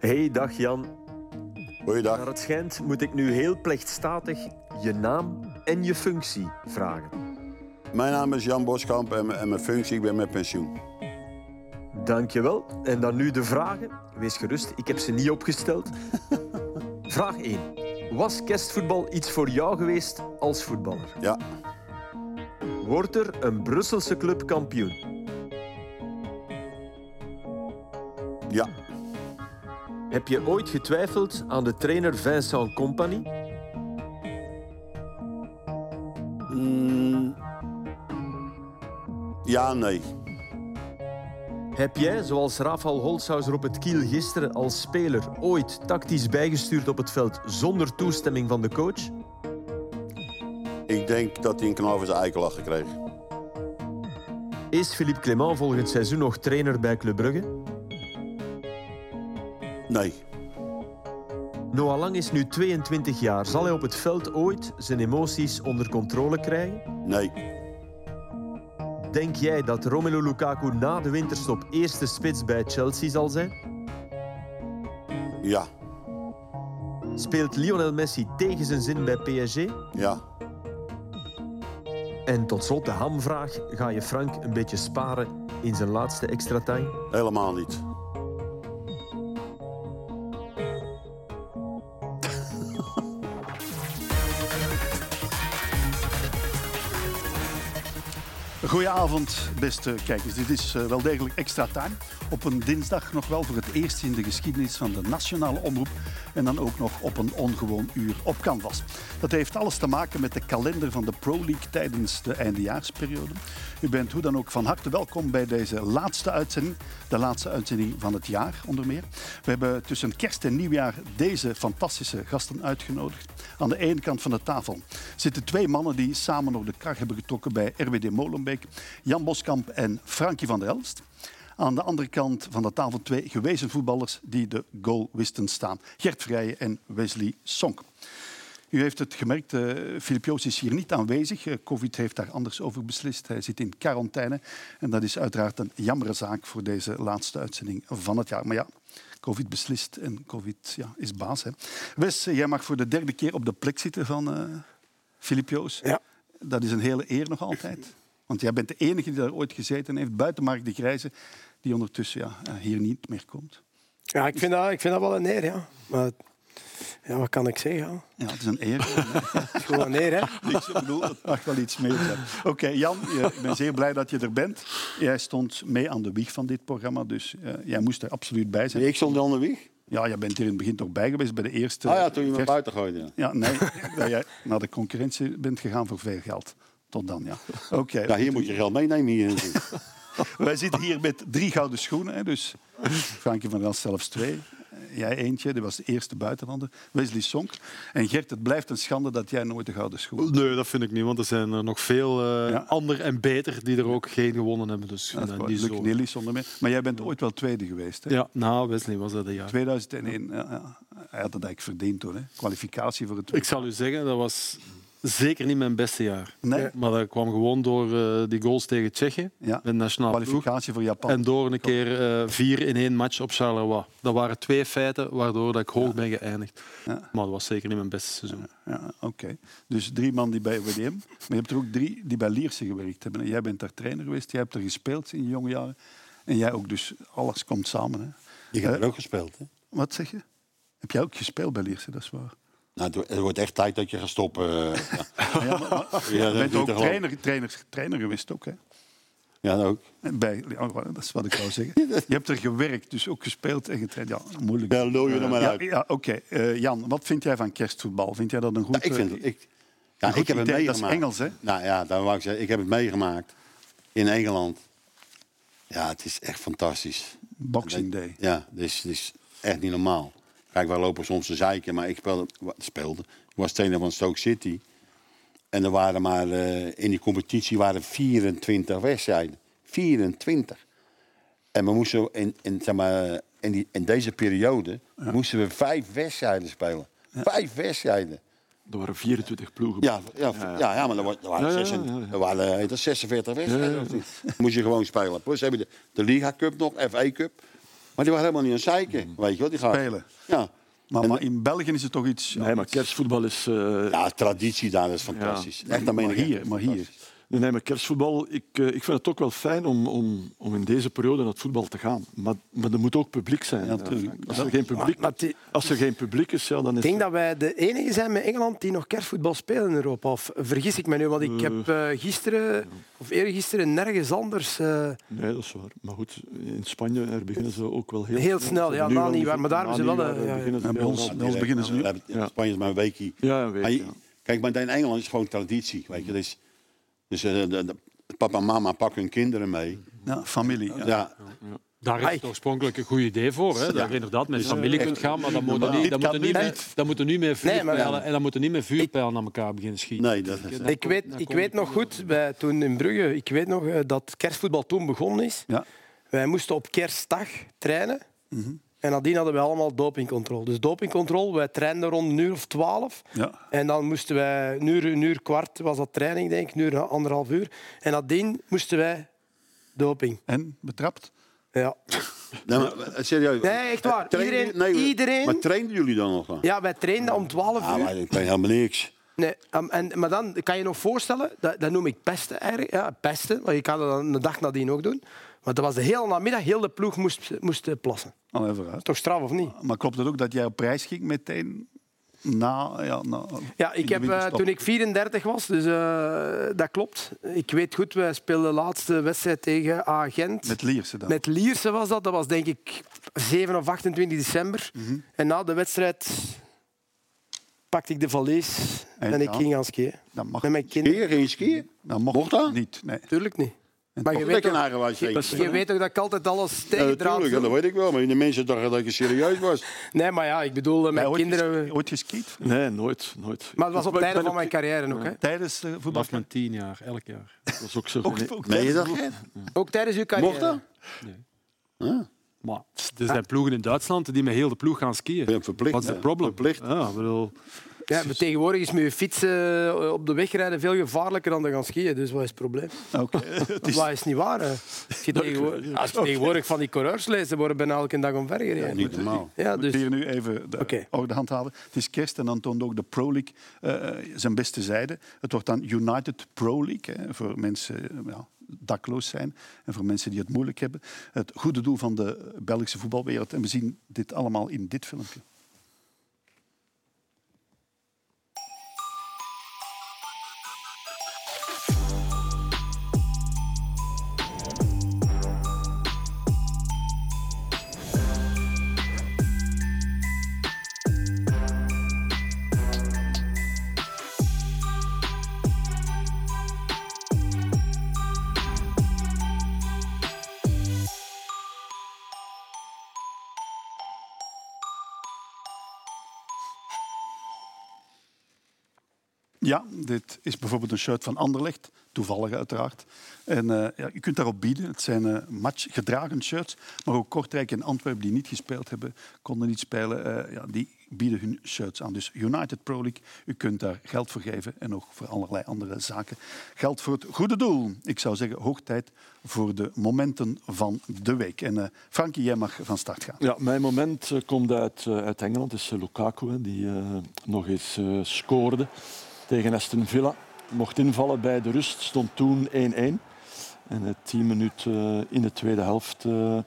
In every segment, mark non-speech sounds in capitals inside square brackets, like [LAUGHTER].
Hey, dag Jan. Naar Goeiedag. het schijnt moet ik nu heel plechtstatig je naam en je functie vragen. Mijn naam is Jan Boskamp en, mijn- en mijn functie, ik ben met pensioen. Dankjewel. En dan nu de vragen. Wees gerust, ik heb ze niet opgesteld. [LAUGHS] Vraag 1. Was kerstvoetbal iets voor jou geweest als voetballer? Ja, Wordt er een Brusselse club kampioen? ja, Heb je ooit getwijfeld aan de trainer Vincent Company? Mm, ja, nee. Heb jij, zoals Rafael Holzhauser op het kiel gisteren als speler, ooit tactisch bijgestuurd op het veld zonder toestemming van de coach? Ik denk dat hij een knal voor zijn eikel had gekregen. Is Philippe Clement volgend seizoen nog trainer bij Club Brugge? Nee, Noah Lang is nu 22 jaar. Zal hij op het veld ooit zijn emoties onder controle krijgen? nee, Denk jij dat Romelu Lukaku na de winterstop eerste spits bij Chelsea zal zijn? ja, Speelt Lionel Messi tegen zijn zin bij PSG? ja. En tot slot de hamvraag. Ga je Frank een beetje sparen in zijn laatste extra time? Helemaal niet. Goedenavond, beste kijkers. Dit is eh, wel degelijk extra time. Op een dinsdag nog wel voor het eerst in de geschiedenis van de nationale omroep. En dan ook nog op een ongewoon uur op canvas. Dat heeft alles te maken met de kalender van de Pro League tijdens de eindejaarsperiode. U bent hoe dan ook van harte welkom bij deze laatste uitzending. De laatste uitzending van het jaar, onder meer. We hebben tussen kerst en nieuwjaar deze fantastische gasten uitgenodigd. Aan de ene kant van de tafel zitten twee mannen die samen op de kar hebben getrokken bij RWD Molenbeek. Jan Boskamp en Frankie van der Elst. Aan de andere kant van de tafel twee gewezen voetballers die de goal wisten staan. Gert Vrijen en Wesley Sonk. U heeft het gemerkt, eh Filip Joos is hier niet aanwezig. Eh, Covid heeft daar anders over beslist. Hij zit in quarantaine. En dat is uiteraard een jammere zaak voor deze laatste uitzending van het jaar. Maar ja, Covid beslist en Covid ja, is baas. Hè. Wes, jij mag voor de derde keer op de plek zitten van eh Filip Joos. Ja. Dat is een hele eer nog altijd. Want jij bent de enige die daar ooit gezeten heeft, buiten Mark de Grijze, die ondertussen ja, eh, hier niet meer komt. Ja, ik vind, dat, ik vind dat wel een eer, ja. Maar ja, wat kan ik zeggen? ja? Het is een eer. [LAUGHS] Het is gewoon een eer, hè. [LAUGHS] Ik bedoel, het mag wel iets meer zijn. Oké, Jan, je- ik ben zeer blij dat je er bent. Jij stond mee aan de wieg van dit programma, dus eh, jij moest er absoluut bij zijn. Ik stond onder wieg. Ja, jij bent hier in het begin toch bij geweest bij de eerste... Ah ja, toen je me vers- buiten gooide. ja. Ja, nee, [LAUGHS] dat jij naar de concurrentie bent gegaan voor veel geld. Tot dan, ja. Oké. Ja, hier moet je geld meenemen. Hier. [LAUGHS] Wij zitten hier met drie gouden schoenen. Hè, dus Frankie van Rans zelfs twee. Jij eentje, die was de eerste buitenlander. Wesley Sonk. En Gert, het blijft een schande dat jij nooit de gouden schoen hebt. Nee, dat vind ik niet, want er zijn er nog veel eh, Ja. ander en beter die er ook geen gewonnen hebben. Dus Dat is eh, niet Luc. Nelly zonder meer. Maar jij bent ooit wel tweede geweest. Hè? Ja, nou, Wesley was dat een jaar. 2001. Ja, ja. Hij had het eigenlijk verdiend toen. Hè? Kwalificatie voor het Ik zal u zeggen, dat was zeker niet mijn beste jaar. Nee. Maar dat kwam gewoon door eh, die goals tegen Tsjechië, Ja. de nationale kwalificatie voor Japan. En door een keer eh, vier in één match op Charleroi. Dat waren twee feiten waardoor dat ik hoog ben geëindigd. Ja. Maar dat was zeker niet mijn beste seizoen. Ja, Oké. Dus drie man die bij WDM. Maar je hebt er ook drie die bij Lierse gewerkt hebben. En jij bent daar trainer geweest. Jij hebt er gespeeld in je jonge jaren. En jij ook. Dus alles komt samen. Hè? Ik heb er ook gespeeld. Hè? Wat zeg je? Heb jij ook gespeeld bij Lierse? Dat is waar. Nou, het wo- het wordt echt tijd dat je gaat stoppen. eh. [LAUGHS] Ja, maar- maar- Ja, je dat bent ook trainer, trainer, trainer geweest ook. Hè? ja, dat ook. Bij, ja, dat is wat ik wou zeggen. [LAUGHS] Je hebt er gewerkt, dus ook gespeeld en getraind. Ja, moeilijk. Ja, lul je er maar Ja, uit. ja, Oké, Eh, Jan, wat vind jij van kerstvoetbal? Vind jij dat een goed... Ja, ik vind eh, het. Ik, ja, een goed ik heb het idee? meegemaakt. Dat is Engels, hè? Nou ja, dan wou ik zeggen, ik heb het meegemaakt in Engeland. Ja, het is echt fantastisch. Boxing Day. Ja, het is, het is echt niet normaal. Kijk, wij lopen soms te zeiken, maar ik speelde, speelde. Ik was trainer van Stoke City. En er waren maar eh, in die competitie waren 24 wedstrijden. 24. En we moesten in, in, zeg maar, in, die, in deze periode moesten we vijf wedstrijden spelen. Vijf wedstrijden. Er waren 24 ploegen. Ja, ja, ja, ja, maar er wa- er waren, Ja, ja, 46 ja, ja. er waren heet dat 46 wedstrijden. Moest je gewoon spelen. Plus heb je de, de Liga Cup nog, FA Cup. Maar die waren helemaal niet aan zeiken. Weet je wel, die gaan. Spelen. Ja. Maar, maar in België is het toch iets... Nee, maar kerstvoetbal is... eh, ja, traditie daar is fantastisch. Echt, dat meen maar ik echt. hier, maar hier. Nee, nee, maar kerstvoetbal, ik, eh, ik vind het ook wel fijn om, om, om in deze periode naar het voetbal te gaan. Maar, maar er moet ook publiek zijn. Ja. Frank. Als er geen publiek, Maar als er geen publiek is, ja, dan is Ik denk dat wij de enige zijn met Engeland die nog kerstvoetbal spelen in Europa. Of vergis ik me nu? Want ik heb eh, gisteren of eergisteren nergens anders. eh, Nee, dat is waar. Maar goed, in Spanje er beginnen ze ook wel heel, Heel snel, ja, wel nieuwjaar, die- maar daar hebben ze wel, eh, ja, ja. Bij ons- wel- bij ons beginnen ze nu. Ja. Spanje is maar een weekje. Ja, een week. Kijk, maar in Engeland is het gewoon traditie. Weet je. Dus, dus eh, de, de- papa en mama pakken hun kinderen mee. Ja, familie. Ja. Ja. Daar is het oorspronkelijk een goed idee voor. Hè? Dat je inderdaad met familie kunt gaan, maar dan moeten Dit niet, dan kan moeten niet, met, dan moeten niet maar- vuurpijlen en dan moeten niet met vuurpijlen aan elkaar beginnen schieten. Nee, dat is... ik weet, ik weet nog goed, wij, toen in Brugge, ik weet nog eh, dat kerstvoetbal toen begonnen is. Ja. Wij moesten op kerstdag trainen. En nadien hadden we allemaal dopingcontrole. Dus dopingcontrole, wij trainden rond een uur of twaalf. Ja. En dan moesten wij, een uur, een uur kwart was dat training, denk ik, een uur, anderhalf uur. En nadien moesten wij doping. En betrapt? Ja, Nee, maar, eh, serieus. Nee, echt waar. Trainen Iedereen- nee, iedereen- Maar trainden jullie dan nog? dan? ja wij trainden om twaalf Ah, uur. maar ik weet helemaal niks. Nee, um, en, maar dan kan je nog voorstellen, dat, dat noem ik pesten eigenlijk. Ja, pesten, want je kan dat dan de dag nadien ook doen. Maar dat was de hele namiddag, heel de ploeg moest, moest eh, plassen. Uit. Toch straf of niet? Maar klopt het ook dat jij op reis ging meteen na... Ja, na Ja, ik heb, eh, toen ik 34 was, dus eh, dat klopt. Ik weet goed, wij speelden de laatste wedstrijd tegen Agent. Met Lierse dan? Met Lierse was dat. Dat was denk ik 7 of 28 december. Mhm. En na de wedstrijd pakte ik de valies En en, ik ja? ging gaan skiën. Dat mag, Met mijn kinderen. Skiën, geen skiën? dat mocht, Mocht dat? niet. Nee. Natuurlijk niet. Maar je weet, was zeker. je weet toch dat ik altijd alles Ja, tegen natuurlijk, ja, dat weet ik wel. Maar de mensen dachten dat ik serieus was. [LAUGHS] Nee, maar ja, ik bedoel, eh, mijn ooit, kinderen... ooit geskiet? Nee, nooit. nooit. Maar het was op het einde van mijn carrière ook. Hè? Tijdens uh, voetbal? Vanaf mijn tien jaar, elk jaar. Dat was ook zo. Ook, nee. ook je tijdens- dat? Gert? Ook tijdens uw carrière. Mocht dat? Ja. Maar er zijn ploegen in Duitsland die met heel de ploeg gaan skiën. Ja, verplicht, Wat is het probleem? Verplicht. Ja, bedoel, Ja, maar tegenwoordig is met je fiets eh, op de weg rijden veel gevaarlijker dan te gaan skiën. Dus wat is het probleem? Oké. [LAUGHS] Het is- Wat is niet waar? hè? Als je tegenwoordig, als je tegenwoordig van die coureurs leest, ze worden bijna elke dag omvergereden. Niet normaal. Ja, dus... hier nu even de Oké. orde handhaven. Het is kerst en dan toont ook de Pro League eh, zijn beste zijde. Het wordt dan United Pro League hè, voor mensen eh, ja, dakloos zijn en voor mensen die het moeilijk hebben. Het goede doel van de Belgische voetbalwereld. En we zien dit allemaal in dit filmpje. Ja, dit is bijvoorbeeld een shirt van Anderlecht, toevallig uiteraard. En eh, ja, je kunt daarop bieden. Het zijn eh matchgedragen shirts, maar ook Kortrijk en Antwerpen die niet gespeeld hebben, konden niet spelen. eh, ja, die bieden hun shirts aan. Dus United Pro League, u kunt daar geld voor geven en ook voor allerlei andere zaken. Geld voor het goede doel. Ik zou zeggen, hoog tijd voor de momenten van de week. En eh Frankie, jij mag van start gaan. Ja, mijn moment komt uit, uit Engeland. Het is Lukaku, die nog eens scoorde tegen Aston Villa. Mocht invallen bij de rust, stond toen 1-1. En tien minuten eh, in de tweede helft eh,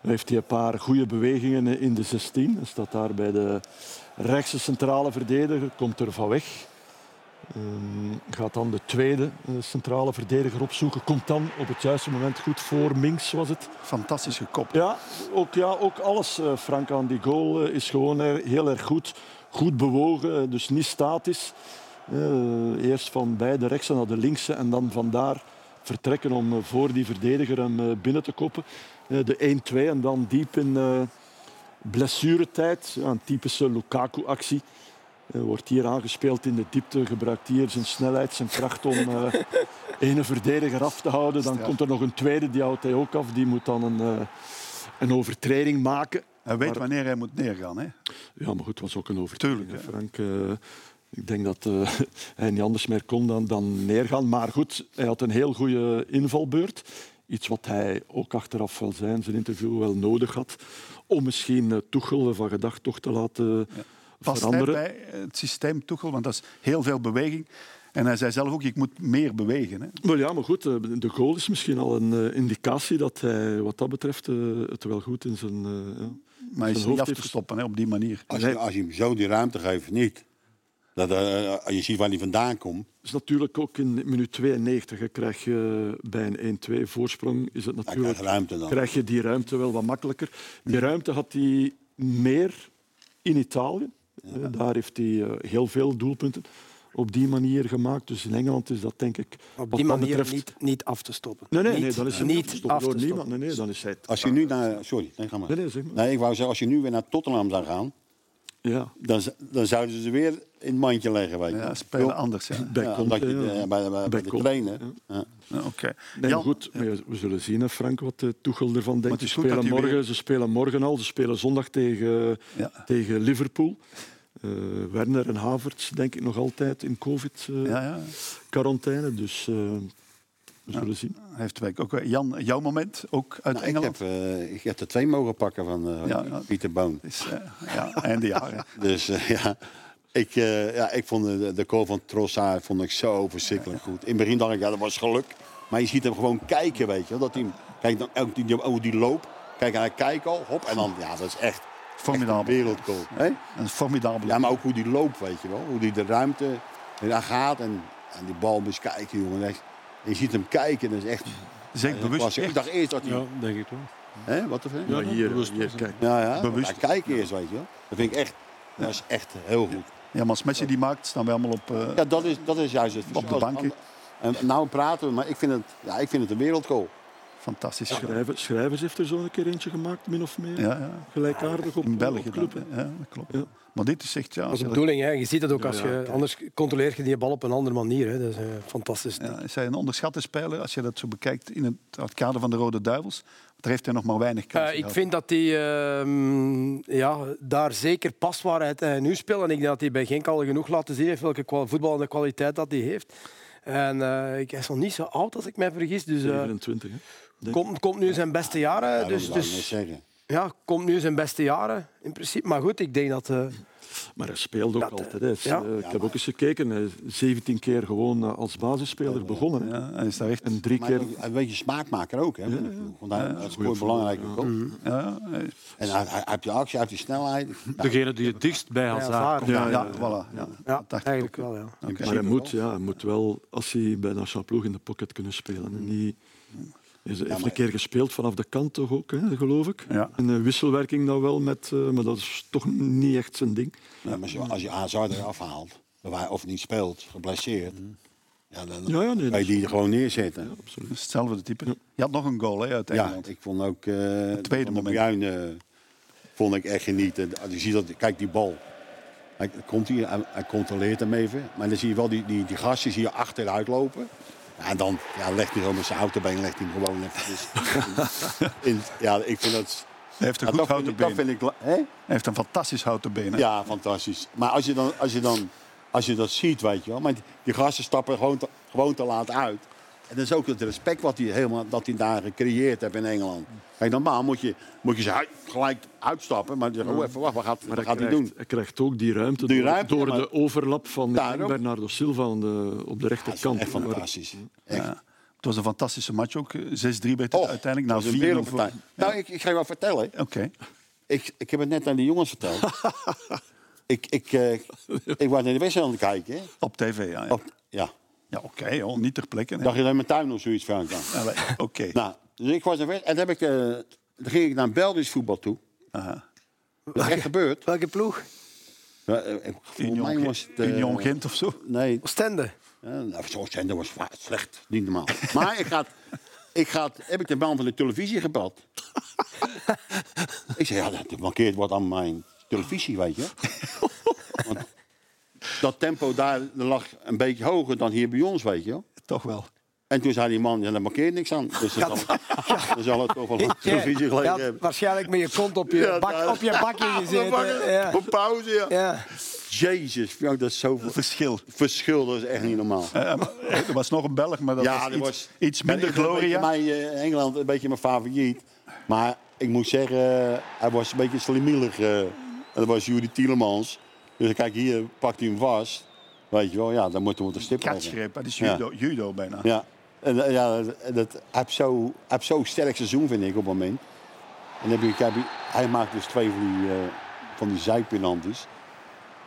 heeft hij een paar goede bewegingen in de 16. Hij staat daar bij de rechtse centrale verdediger, komt er van weg. Ehm, gaat dan de tweede eh, centrale verdediger opzoeken. Komt dan op het juiste moment goed voor Minks, was het. Fantastisch gekopt. Ja, ook, ja, ook alles, Frank, aan die goal is gewoon heel erg goed. Goed bewogen, dus niet statisch. Eh, eerst van bij de rechtse naar de linkse en dan vandaar vertrekken om eh, voor die verdediger hem eh, binnen te koppen. De 1-2 en dan diep in, blessuretijd. Een typische Lukaku-actie. Wordt hier aangespeeld in de diepte, gebruikt hier zijn snelheid, zijn kracht om eh [LAUGHS] ene verdediger af te houden. Dan komt er nog een tweede, die houdt hij ook af. Die moet dan een, een overtreding maken. Hij weet Maar- wanneer hij moet neergaan. Hè? Ja, maar goed, het was ook een overtreding. Tuurlijk, Frank, ik denk dat eh, [LAUGHS] hij niet anders meer kon dan, dan neergaan. Maar goed, hij had een heel goede invalbeurt. Iets wat hij ook achteraf wel zei in zijn interview wel nodig had. Om misschien uh, Tuchel van gedacht toch te laten Past hij veranderen. bij het systeem Tuchel? Want dat is heel veel beweging. En hij zei zelf ook, ik moet meer bewegen. Hè? Wel ja, maar goed, eh, de goal is misschien al een eh, indicatie dat hij wat dat betreft eh, het wel goed in zijn... eh, ja. Maar hij is Zijn niet hoofd af te heeft- stoppen hè, op die manier. Als je, als je hem zo die ruimte geeft, niet. Dat, eh, als je ziet waar hij vandaan komt. is natuurlijk ook in minuut 92 hè, krijg je bij een 1-2 voorsprong is het natuurlijk ruimte dan. krijg je die ruimte wel wat makkelijker. Die ruimte had hij meer in Italië. Eh, Daar heeft hij eh, heel veel doelpunten op die manier gemaakt. Dus in Engeland is dat denk ik Op wat die manier betreft- niet, niet af te stoppen. Nee, nee, nee, dan is hij niet af te door stoppen. niemand. Nee, nee, dan is hij... Als je nu naar... Sorry, nee, ga maar. Nee, nee, zeg maar. Nee, ik wou zeggen, als je nu weer naar Tottenham zou gaan, Ja, dan, dan zouden ze weer in het mandje leggen. Weet je. Ja, spelen anders. Ja. bij ja, Conte, omdat je, ja. eh, bij, bij, de Conte, trainer. Ja. Ja, Oké. Nee, maar goed, maar we zullen zien, hè, Frank, wat de Tuchel ervan denkt. Ze spelen, morgen, weer- ze spelen morgen al, ze spelen zondag tegen, Ja. tegen Liverpool. Eh, Werner en Havertz, denk ik, nog altijd in covid-quarantaine. ja, ja. dus eh, we zullen zien. Hij heeft werk. Ook, eh, Jan, jouw moment, ook uit Nou, ik, Engeland? heb, eh, ik heb er twee mogen pakken van eh, Ja. Pieter Boon. Is, eh, ja, einde jaren. [LAUGHS] Dus eh, ja, ik, eh, ja, ik vond de, de goal van Trossard vond ik zo verschrikkelijk goed. In het begin dacht ik, ja, dat was geluk. Maar je ziet hem gewoon kijken, weet je wel. Dat hij, kijk, dan, ook die, ook die loop. Kijk, hij kijkt al, hop. En dan, ja, dat is echt Formidabel. echt een wereldgoal. hè? Een formidabele. Ja, maar ook hoe die loopt, weet je wel. Hoe die de ruimte daar gaat. En, en die bal moest kijken, jongen. Je ziet hem kijken, dat is echt... Zeg bewust. was- ik dacht eerst dat hij... Ja, denk ik wel. Hè, wat hè? Ja, hier, hier, kijk. Ja, ja. Bewust. Eerst, weet je wel. Dat vind ik echt... Dat is echt heel goed. Ja, maar als Messi die maakt, staan we allemaal op. eh, Ja, dat is, dat is juist het verschil. de bank, En nou praten we, maar ik vind het, ja, ik vind het een wereldgoal. Fantastisch. Schrijvers, Schrijvers heeft er zo een keer eentje gemaakt, min of meer. Ja, ja. Gelijkaardig op, In België. op club. dan. Ja, dat klopt. Ja. Maar dit is echt... Ja, Dat als is de bedoeling. Hè. Je ziet het ook als je... Anders controleer je die bal op een andere manier. Hè. Dat is eh, fantastisch. ja, is hij een onderschatte speler als je dat zo bekijkt in het, het kader van de Rode Duivels? Daar heeft hij nog maar weinig Eh, kansen ik vind dat hij ehm, ja, daar zeker past waar hij hij nu speelt. En ik denk dat hij bij Genk al genoeg laten zien heeft welke kwa- voetballende kwaliteit dat hij heeft. En eh, ik hij is nog niet zo oud als ik mij vergis. Dus eh, 27, hè. Denk- komt, komt nu zijn beste jaren. Ja, dus, dus zeggen. ja, komt nu zijn beste jaren in principe. Maar goed, ik denk dat. Eh, Maar hij speelt ook Dat, altijd. Hè. Is, ja. eh, ik heb ook eens gekeken. Hij is 17 keer gewoon eh, als basisspeler begonnen. Ja, hij is daar echt... En drie Maar keer... een beetje smaakmaker ook. Hè, Want hij, hij scoort belangrijke goal. Ja, En hij, hij, heeft die actie, hij heeft die snelheid. Degene die het dichtst bij Hazard komt. ja, Ja, voilà. Ja, ja, dat dacht ik eigenlijk wel. Ja. Maar hij moet, wel. ja, hij moet wel, als hij bij Nationale Ploeg in de pocket kunnen spelen. En niet, hij heeft maar- een keer gespeeld vanaf de kant, toch ook, hè, geloof ik. Ja. En een wisselwerking dan wel, met, eh, maar dat is toch niet echt zijn ding. Ja, maar als je- als je Hazard eraf haalt, of niet speelt, geblesseerd, ja, dan Ja, ja, nee, kan dat je is- die er gewoon neerzetten. Absoluut. Dat is hetzelfde type. Je had nog een goal hè, uit Ja, Engeland. ik vond ook eh tweede van moment. Bruin, eh, vond ik echt genieten. Je ziet dat, kijk die bal. Hij komt hier, hij, hij controleert hem even, maar dan zie je wel die, die, die gastjes hier achteruit lopen. En dan ja, legt hij gewoon met zijn autobeen legt hij hem gewoon even. [LAUGHS] in, ja, ik vind dat. Hij heeft een goed houten been. vind ik. Hè? Hij heeft een fantastisch houten been. hè. Ja, fantastisch. Maar als je dan, als je dan als je dat ziet, weet je wel. Maar die, die gasten stappen gewoon te, gewoon te laat uit. En dat is ook het respect wat hij, helemaal, dat hij daar gecreëerd heeft in Engeland. Kijk, normaal moet je, moet je ze gelijk uitstappen. Maar dan zeg je, oh, even wacht, wat gaat, Maar wat hij gaat hij doen? hij krijgt ook die ruimte Die door, ruimte, door de overlap van. Bernardo Silva aan de, op de Ja, rechterkant. echt Waar- fantastisch. Echt. Ja. Het was een fantastische match ook. 6-3 werd het Och, uiteindelijk. 4 wereldpartij. Nou, ik, ik ga je wel vertellen. Oké. Ik, ik heb het net aan die jongens verteld. [LAUGHS] ik, ik, eh, ik was naar de wedstrijd aan het kijken. hè. Op tv, ja. ja. Op, ja. Ja, oké, joh, niet ter plekke. hè. Dacht je dat in mijn tuin of zoiets, dan? Allee, Oké. [LAUGHS] Nou, dus ik was er weg. En dan, heb ik, eh, dan ging ik naar Belgisch voetbal toe. Aha. Dat is echt gebeurd. Welke ploeg? Ja, eh, mij Union, was Gent- het... eh, Union Gent of zo. Nee, Oostende. eh, nou, dat was wa- slecht. Niet normaal. [LAUGHS] maar ik ga, ik ga, heb ik de man van de televisie gebeld. [LAUGHS] ik zei, ja, dat markeert wat aan mijn televisie, weet je. Want dat tempo daar lag een beetje hoger dan hier bij ons, weet je. wel. Toch wel. En toen zei die man, ja, daar markeert niks aan. Dus dan zal, [LAUGHS] dan zal het toch wel gelegen had hebben. waarschijnlijk met je kont op je, Ja, bak, daar- op je bakje [LAUGHS] gezeten. Ja. Op pauze, ja. Ja. Jezus, dat is zoveel Verschil. verschil. Dat is echt niet normaal. Eh, er was nog een Belg, maar dat ja, was, iets, was iets minder gloria. Mij, eh, Engeland een beetje mijn favoriet. Maar ik moet zeggen, eh, hij was een beetje slimielig. eh. En dat was Judy Tielemans. Dus kijk, hier pakt hij hem vast. Weet je wel, ja, dan moeten we de stip. Katsgreep, dat is Ja. judo, judo bijna. Ja, en, eh, ja dat, heeft zo- heeft zo'n sterk seizoen, vind ik, op het moment. En heb je, hij maakt dus twee van die, eh van die.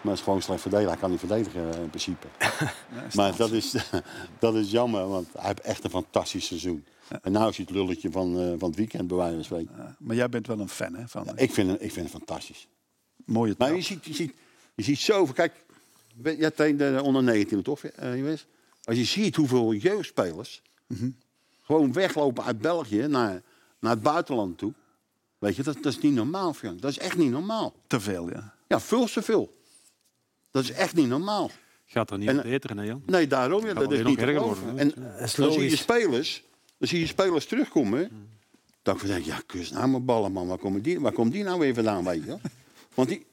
Maar het is gewoon slecht verdedigen. Hij kan niet verdedigen eh, in principe. [LAUGHS] [LAUGHS] maar dat is, [LAUGHS] dat is jammer, want hij heeft echt een fantastisch seizoen. En nu is hij het lulletje van, van het weekend, bij wijze van spreken. Maar jij bent wel een fan hè, van Ik vind, ik vind hem fantastisch. mooie Maar trap. je ziet, je ziet, je ziet zoveel. Kijk, jij trainde onder 19 toch, eh? Als je ziet hoeveel jeugdspelers gewoon weglopen uit België naar, naar het buitenland toe. Weet je, dat, dat is niet normaal, Frank. Dat is echt niet normaal. Te veel, ja. Ja, veel te veel. Dat is echt niet normaal. Gaat er niet En- beter, hè, Jan? Nee, daarom. Ja, dat is nog niet erger worden, En is dan zie je spelers, dan zie je spelers terugkomen. Dan denk ik, ja, kus nou mijn ballen, man. Waar komt die, waar komt die nou weer vandaan, weet je wel? Want die,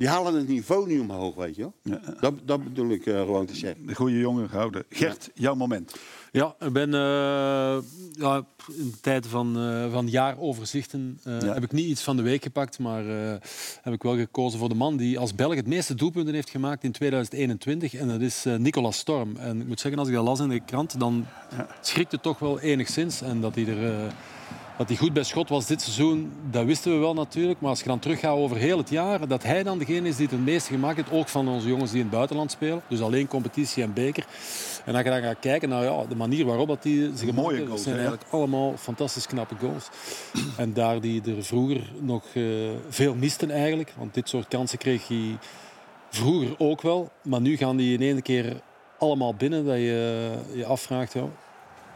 die halen het niveau niet omhoog, weet je wel? Dat, dat bedoel ik eh, gewoon te zeggen. De goede jongen gehouden. Gert, jouw moment. Ja, ik ben eh, ja, in tijden van, eh, van jaaroverzichten eh, Ja. heb ik niet iets van de week gepakt, maar eh, heb ik wel gekozen voor de man die als Belg het meeste doelpunten heeft gemaakt in 2021. En dat is eh, Nicolas Storm. En ik moet zeggen, als ik dat las in de krant, dan schrikt het toch wel enigszins. En dat hij er... dat hij goed bij schot was dit seizoen, dat wisten we wel natuurlijk. Maar als je dan teruggaat over heel het jaar, dat hij dan degene is die het het meeste gemaakt heeft, ook van onze jongens die in het buitenland spelen. Dus alleen competitie en beker. En als je dan gaat kijken naar ja, de manier waarop dat die ze gemaakt Mooie goals, zijn hè? eigenlijk allemaal fantastisch knappe goals. En daar die er vroeger nog eh, veel misten eigenlijk, want dit soort kansen kreeg hij vroeger ook wel. Maar nu gaan die in één keer allemaal binnen dat je je afvraagt, ja,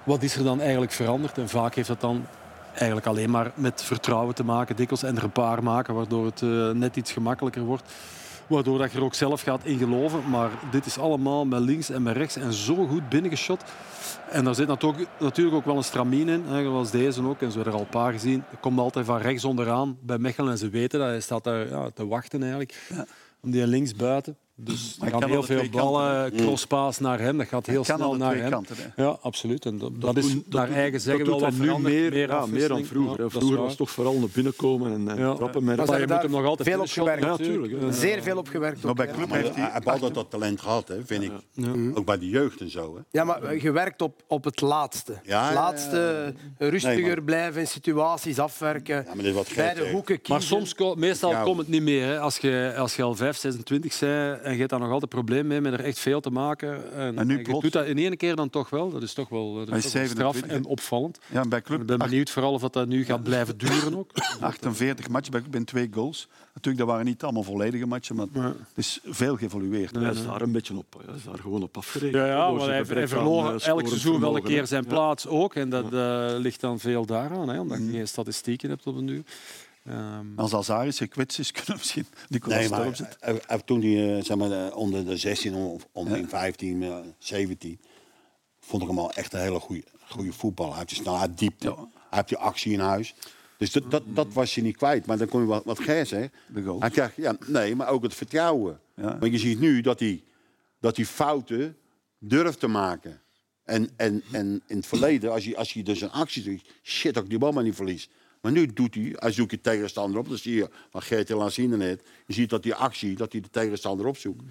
wat is er dan eigenlijk veranderd? En vaak heeft dat dan eigenlijk alleen maar met vertrouwen te maken, dikwijls en er een paar maken, waardoor het eh, net iets gemakkelijker wordt. Waardoor dat je er ook zelf gaat in geloven. Maar dit is allemaal met links en met rechts en zo goed binnengeschot. En daar zit natuurlijk, natuurlijk ook wel een stramien in, hè, zoals deze ook. En zo hebben er al een paar gezien. Er komt altijd van rechts onderaan bij Mechelen en ze weten dat. Hij staat daar ja, te wachten eigenlijk. Om die links buiten. Dus Maar er gaan kan heel veel ballen, crosspaas naar hem. Dat gaat heel kan snel naar hem. kanten. Ja, absoluut. En dat, dat, is doen- naar eigen zeggen dat wel wat nu meer, ja, meer dan vroeger. Ja, vroeger was het toch vooral naar binnenkomen en, en Ja. trappen met Maar je moet hem nog altijd veel op finishen, gewerkt. natuurlijk. Ja, tuurlijk, Zeer veel op gewerkt. Maar bij club heeft hij altijd dat talent gehad, hè, vind ik. Ook bij de jeugd en zo. Hè. Ja, maar gewerkt op, op het laatste. Het laatste, rustiger blijven, in situaties afwerken. Bij de hoeken kiezen. Maar soms, meestal komt het niet meer. Hè. Als, je, als je al 5, 26 bent en je hebt daar nog altijd probleem mee met er echt veel te maken. En, En nu je plots- doet dat in één keer dan toch wel. Dat is toch wel, dat Hij is is toch wel straf 27, en opvallend. Ja, bij Ik club ben benieuwd vooral of dat nu gaat blijven duren ook. [LAUGHS] 48 matchen, bij club en twee goals. Natuurlijk, dat waren niet allemaal volledige matchen, maar het is veel geëvolueerd. Hij is daar een beetje op. Hij is daar gewoon op afgerekend. Ja, ja maar hij, hij verloor eh, elk seizoen wel een keer zijn Ja. plaats ook. En dat eh, ligt dan veel daaraan, hè, omdat je geen statistieken hebt op een duur. Ehm, Als Azaris gekwetst is, [LAUGHS] kunnen we misschien Nicolas Nee, maar eh, eh, toen hij zeg maar, eh, onder de 16 of onder de 15, eh, 17, vond ik hem al echt een hele goede, goede voetballer. Hij heeft die snelheid, diepte, Ja. hij heeft die actie in huis. Dus dat, dat, dat was je niet kwijt. Maar dan kon je wat, wat Ger zegt. De goals. Hij krijgt, ja, nee, maar ook het vertrouwen. Ja. Want je ziet nu dat hij, dat hij fouten durft te maken. En, en, en in het verleden, als je, als je dus een actie doet, shit, dat ik die bal maar niet verlies. Maar nu doet hij, hij zoekt je tegenstander op. Dan zie je, wat Geert laat zien net, je ziet dat die actie, dat hij de tegenstander opzoekt.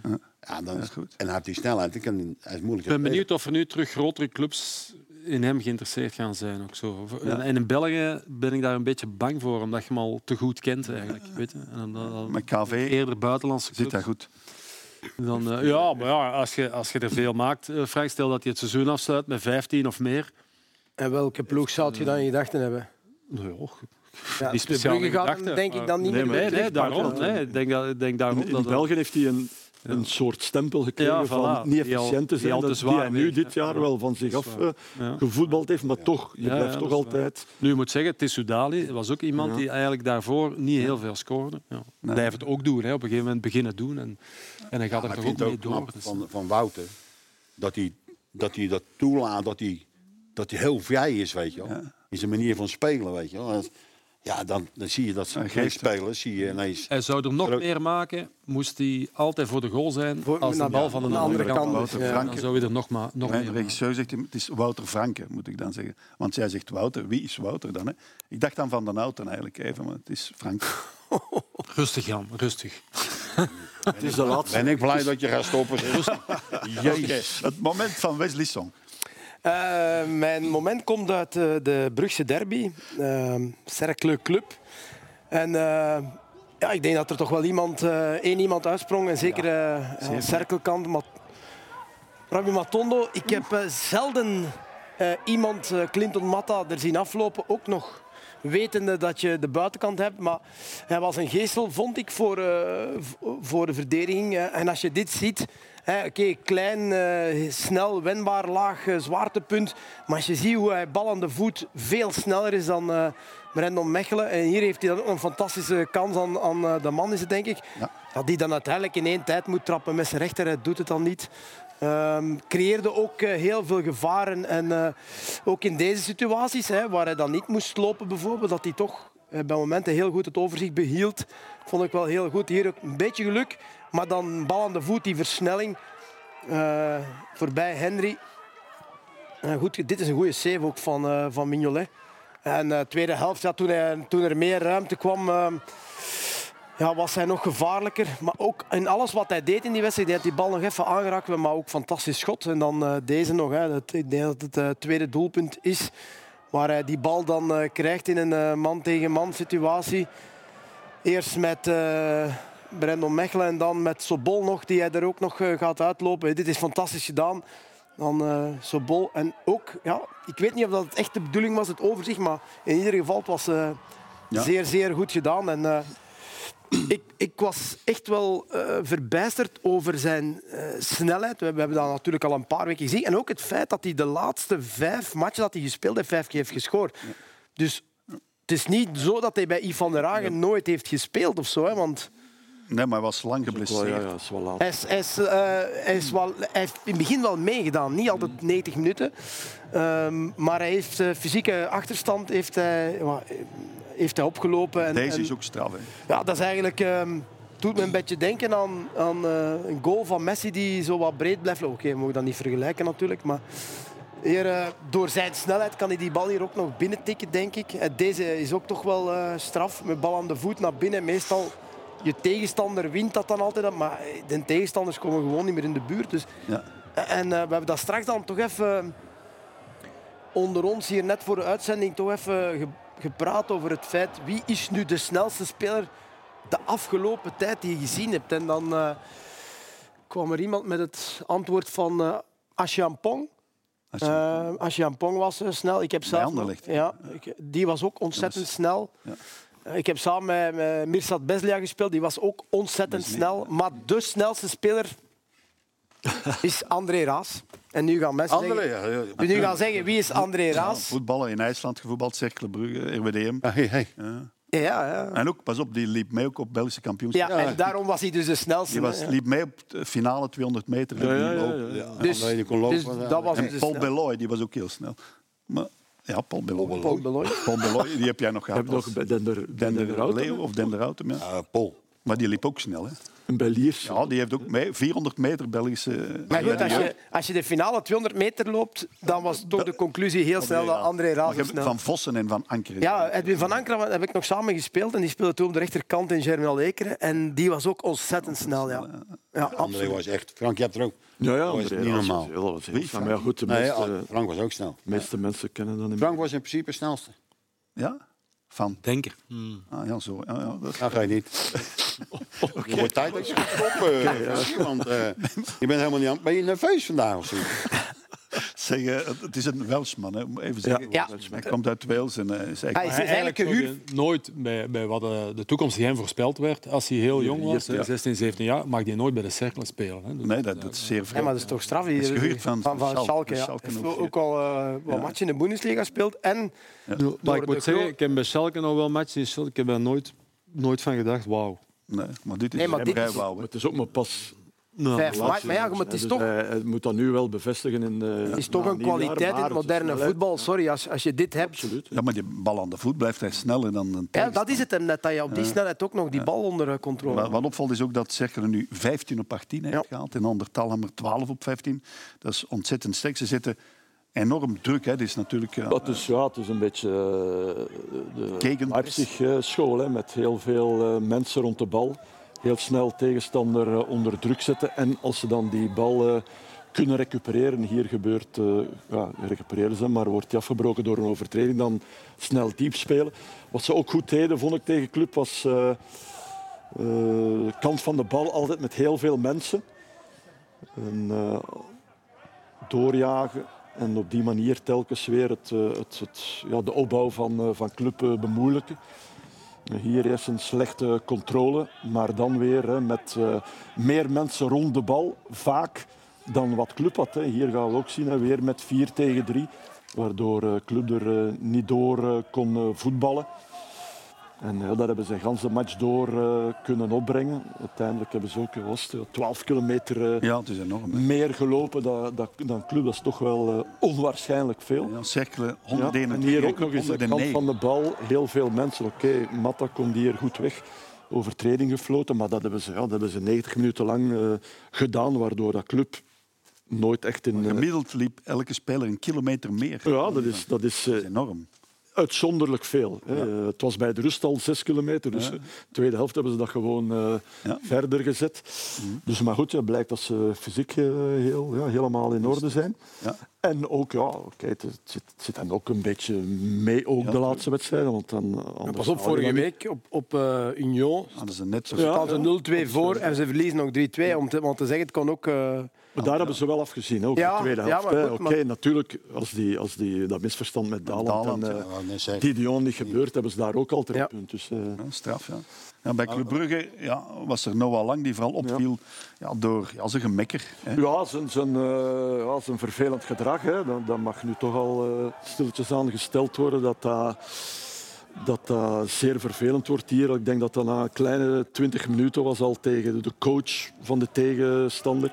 Ja, dan is, goed. En hij heeft die snelheid, dan kan hij, hij is moeilijk. Ik ben benieuwd of er nu terug grotere clubs in hem geïnteresseerd gaan zijn. Ook zo. En, en in België ben ik daar een beetje bang voor, omdat je hem al te goed kent eigenlijk. Weet je? En dan, dan, Met KV eerder buitenlandse zit clubs. hij goed. Dan, eh, ja, maar ja, als, je, als je er veel maakt, Frank, stel dat je het seizoen afsluit met 15 of meer. En welke ploeg zou je dan in gedachten hebben? Nou, ja, Ja, Die de speciale Brugge gaat hem denk ik dan niet nee, meer nee, daarom. Nee, ik denk, dat, denk daarom In, in dat... België heeft hij een, een soort stempel gekregen Ja, van niet Die efficiënt te die zijn. al te dat- zwaar die hij nu dit jaar wel van zich af eh, Ja. gevoetbald heeft, maar toch, je blijft toch altijd... Nu, je moet zeggen, Tissoudali was ook iemand Ja. die eigenlijk daarvoor niet heel veel scoorde. Ja. Blijft het ook doen, hè. op een gegeven moment beginnen doen. En, en hij gaat er toch ook mee ook door. knap Dus- van, van Wouter dat hij dat, hij dat toelaat, dat hij, dat hij heel vrij is, weet je wel. In zijn manier van spelen, weet je wel. Ja, dan, dan zie je dat Hij geen spelers zie je ineens... Hij zou er nog Terug. meer maken, moest hij altijd voor de goal zijn Voor- als de bal van de andere andere kant. kant. Wouter Ja, Franke. Dan zou je er nog, maar, nog Mijn meer regisseur zegt, het is Wouter Franke, moet ik dan zeggen. Want zij zegt Wouter. Wie is Wouter dan? Hè? Ik dacht dan Van den Houten eigenlijk even, maar het is Frank. [LAUGHS] Rustig, Jan, rustig. [LAUGHS] Het is de laatste. Ben ik blij dat je gaat stoppen. [LAUGHS] Jezus. Het moment van Wesley Song. Eh, mijn moment komt uit eh, de Brugse derby, eh Cercle Club. En ja, ik denk dat er toch wel iemand, één iemand uitsprong. En zeker eh ja, Cerkelkant. Maar Rabbi Matondo, ik heb zelden iemand, Clinton Matta, er zien aflopen. Ook nog wetende dat je de buitenkant hebt. Maar hij was een geestel, vond ik, voor, voor de verdediging. En als je dit ziet... Oké, klein, eh, snel, wendbaar, laag eh, zwaartepunt. Maar als je ziet hoe hij bal aan de voet veel sneller is dan eh Brandon Mechelen. En hier heeft hij dan ook een fantastische kans aan, aan de man, is het denk ik. Ja. Dat hij dan uiteindelijk in één tijd moet trappen met zijn rechter. Hij doet het dan niet. Ehm, creëerde ook heel veel gevaren. En ook in deze situaties, hè, waar hij dan niet moest lopen bijvoorbeeld, dat hij toch bij momenten heel goed het overzicht behield. Vond ik wel heel goed. Hier ook een beetje geluk, maar dan bal aan de voet, die versnelling. eh, voorbij Henry. Eh, goed, dit is een goede save ook van, eh van Mignolet. En de tweede helft, ja, toen, toen er meer ruimte kwam, ja, was hij nog gevaarlijker. Maar ook in alles wat hij deed in die wedstrijd, hij had die bal nog even aangeraakt, maar ook fantastisch schot. En dan deze nog, hè, dat, ik denk dat het tweede doelpunt is, waar hij die bal dan krijgt in een man-tegen-man situatie. Eerst met Brandon Mechelen en dan met Sobol nog, die hij er ook nog eh, gaat uitlopen. Dit is fantastisch gedaan. Dan eh Sobol. En ook, ja, ik weet niet of dat het echt de bedoeling was, het overzicht, maar in ieder geval het was Ja. zeer, zeer goed gedaan. En, ik, ik was echt wel eh, verbijsterd over zijn snelheid. We, we hebben dat natuurlijk al een paar weken gezien. En ook het feit dat hij de laatste vijf matchen dat hij gespeeld heeft, vijf keer heeft gescoord. Dus het is niet zo dat hij bij Yves van der Hagen nooit heeft gespeeld of zo. Hè, want Nee, maar hij was lang geblesseerd. ja, ja, dat is wel laat. hij, is, hij, is, eh, hij, is wel, hij heeft in het begin wel meegedaan. Niet altijd 90 minuten. Ehm, maar hij heeft eh, fysieke achterstand heeft hij, ja, heeft hij opgelopen. En, Deze is ook straf. Hè. Ja, dat is eigenlijk... ehm doet me een beetje denken aan, aan eh, een goal van Messi die zo wat breed blijft lopen. Oké, we mogen dat niet vergelijken natuurlijk, maar... Hier, eh, door zijn snelheid kan hij die bal hier ook nog binnen tikken, denk ik. En deze is ook toch wel eh, straf, met bal aan de voet naar binnen. Meestal, je tegenstander wint dat dan altijd, maar de tegenstanders komen gewoon niet meer in de buurt. Dus Ja. en eh, we hebben dat straks dan toch even onder ons hier net voor de uitzending toch even ge- gepraat over het feit wie is nu de snelste speler de afgelopen tijd die je gezien hebt. En dan eh, kwam er iemand met het antwoord van eh Aschampong. Als je- Uh, Aschampong was eh, snel. Ik heb zelf ja, ik, die was ook ontzettend snel. ja. Ik heb samen met, Mirsad Beslia gespeeld. Die was ook ontzettend Beslia, snel. Maar de snelste speler [LAUGHS] is André Raas. En nu gaan mensen André, zeggen, ja, ja. we nu gaan zeggen wie is André Ja, Raas? voetballen in IJsland gevoetbald, Cercle Brugge, RWDM. Ah, hey, hey. Ja. Ja, ja. En ook, pas op, die liep mee ook op Belgische kampioenschap. ja, en daarom was hij dus de snelste. Die was, liep mee op de finale 200 meter. Ja, ja. Dus, André, die kon lopen, dus dat was En dus Paul snel. Beloy, die was ook heel snel. Maar, ja, Paul Beloy. Paul Beloy. Paul Beloy, die heb jij nog gehad. heb nog Dender, Dender Dender Leo of Dender Autum, ja. Ah, Paul. Maar die liep ook snel. Hè. en bij Liers. Ja, die heeft ook mee, 400 meter Belgische... Maar goed, als je, als je de finale 200 meter loopt, dan was toch de conclusie heel snel dat André snel. Van Vossen en Van Anker. Ja, Edwin van Ankeren heb ik nog samen gespeeld en die speelde toen op de rechterkant in Germinal Ekeren. En die was ook ontzettend snel, ja. Ja, André was echt... Frank, je hebt er ook... Ja, ja, was niet normaal. Maar goed, de Nee, meeste, Frank was ook snel. meeste mensen kennen dat niet. Frank was in principe het snelste. Ja? Van. Denker. Ah, ja, zo. Ja, ja, dat... Dat ga je niet. [LAUGHS] Het wordt tijd dat je gaat stoppen. Want eh, je bent helemaal niet aan... Ben je nerveus vandaag of zo? [LAUGHS] [LAUGHS] Zeg, eh, het- is een Welshman, hè, om even te zeggen. Ja. Hij komt uit Wales en eh, is eigenlijk... Hij is eigenlijk gehuurd. nooit bij, bij wat de, de toekomst die hem voorspeld werd, als hij heel jong was, ja. 16, 17 jaar, mag hij nooit bij de cirkel spelen. Hè. Dus- Nee, dat, dat is zeer vreemd. Ja, maar dat is toch straf. Hij is gehuurd van- van, van Schalke. Schalke. Ja. Schalke Hij heeft ook, ook al eh, wat matchen in de Bundesliga gespeeld. En maar door ik de moet zeggen, ik heb bij Schalke nog wel matchen gespeeld. Ik heb daar nooit, nooit van gedacht, wauw. Nee, maar dit is Nee, maar hem dit is- het is ook maar pas... Nou, Vijf maar, maar ja, maar het is toch, Dus hij, hij moet dat nu wel bevestigen. In, eh, het is toch een kwaliteit in maar het moderne voetbal. Sorry, als, als je dit hebt. Absoluut. Ja, maar die bal aan de voet blijft hij sneller dan een Ja, dat is het hem net, dat je op die snelheid ook nog die bal onder eh, controle Wat, hebt. wat opvalt is ook dat Cerkelen nu 15 op 18 heeft Ja. gehaald en onder Talhammer 12 op 15. Dat is ontzettend sterk. Ze zitten enorm druk. Hè. Het is natuurlijk... ja, Dat is, ja, het is een beetje eh, de. Leipzig-school, met heel veel eh, mensen rond de bal. Heel snel tegenstander eh, onder druk zetten. En als ze dan die bal eh, kunnen recupereren, hier gebeurt, eh, ja, recupereren ze, maar wordt die afgebroken door een overtreding, dan snel diep spelen. Wat ze ook goed deden, vond ik tegen Club, was de kant van de bal altijd met heel veel mensen. En, doorjagen en op die manier telkens weer het, het, ja, de opbouw van, van club bemoeilijken. Hier eerst een slechte controle, maar dan weer hè, met eh, meer mensen rond de bal, vaak dan wat club had. Hè. Hier gaan we ook zien, weer met 4 tegen 3, waardoor eh, club er eh, niet door kon voetballen. En ja, dat hebben ze een ganse match door eh, kunnen opbrengen. Uiteindelijk hebben ze ook eh, was het, 12 kilometer eh, ja, het is enorm. meer gelopen dan, dan, dan club. Dat is toch wel eh, onwaarschijnlijk veel. Ja, Cerkelen Ja, 121. en hier ook nog eens de kant 109. van de bal. Heel veel mensen. Oké, Matta komt hier goed weg. Overtreding gefloten. Maar dat hebben ze, ja, dat hebben ze 90 minuten lang eh, gedaan. Waardoor dat club nooit echt in... eh, Gemiddeld liep elke speler een kilometer meer. ja, dat is, dat is eh, Dat is enorm. Uitzonderlijk veel. Het was bij de rust al 6 kilometer. Dus de tweede helft hebben ze dat gewoon eh, Ja. verder gezet. Dus, maar goed, het blijkt dat ze fysiek eh, heel, ja, helemaal in orde zijn. Ja. En ook, ja, oké, het, zit, het zit dan ook een beetje mee, ook de laatste wedstrijden. Want dan, Pas op, vorige week op, op eh, Union Hadden ze net zo staan ze 0-2 voor en ze verliezen nog 3-2. Om te, om te zeggen, het kon ook... Maar daar hebben ze wel afgezien, ook Ja, in de tweede ja, helft. goed, Oké, maar- natuurlijk, als, die, als die, dat misverstand met Daland, Daland, en ja, eh, zeggen. Didion niet gebeurt, hebben ze daar ook altijd Ja. een punt. Dus, eh, Ja, straf, ja. ja bij Club Brugge ja, was er Noah Lang die vooral opviel ja. door ja, zijn gemekker. Hè. Ja, zijn, zijn, eh, ja, zijn vervelend gedrag. Hè. Dat, dat mag nu toch al stilletjes aan gesteld worden. Dat dat, dat dat zeer vervelend wordt hier. Ik denk dat dat na een kleine 20 minuten was al tegen de coach van de tegenstander.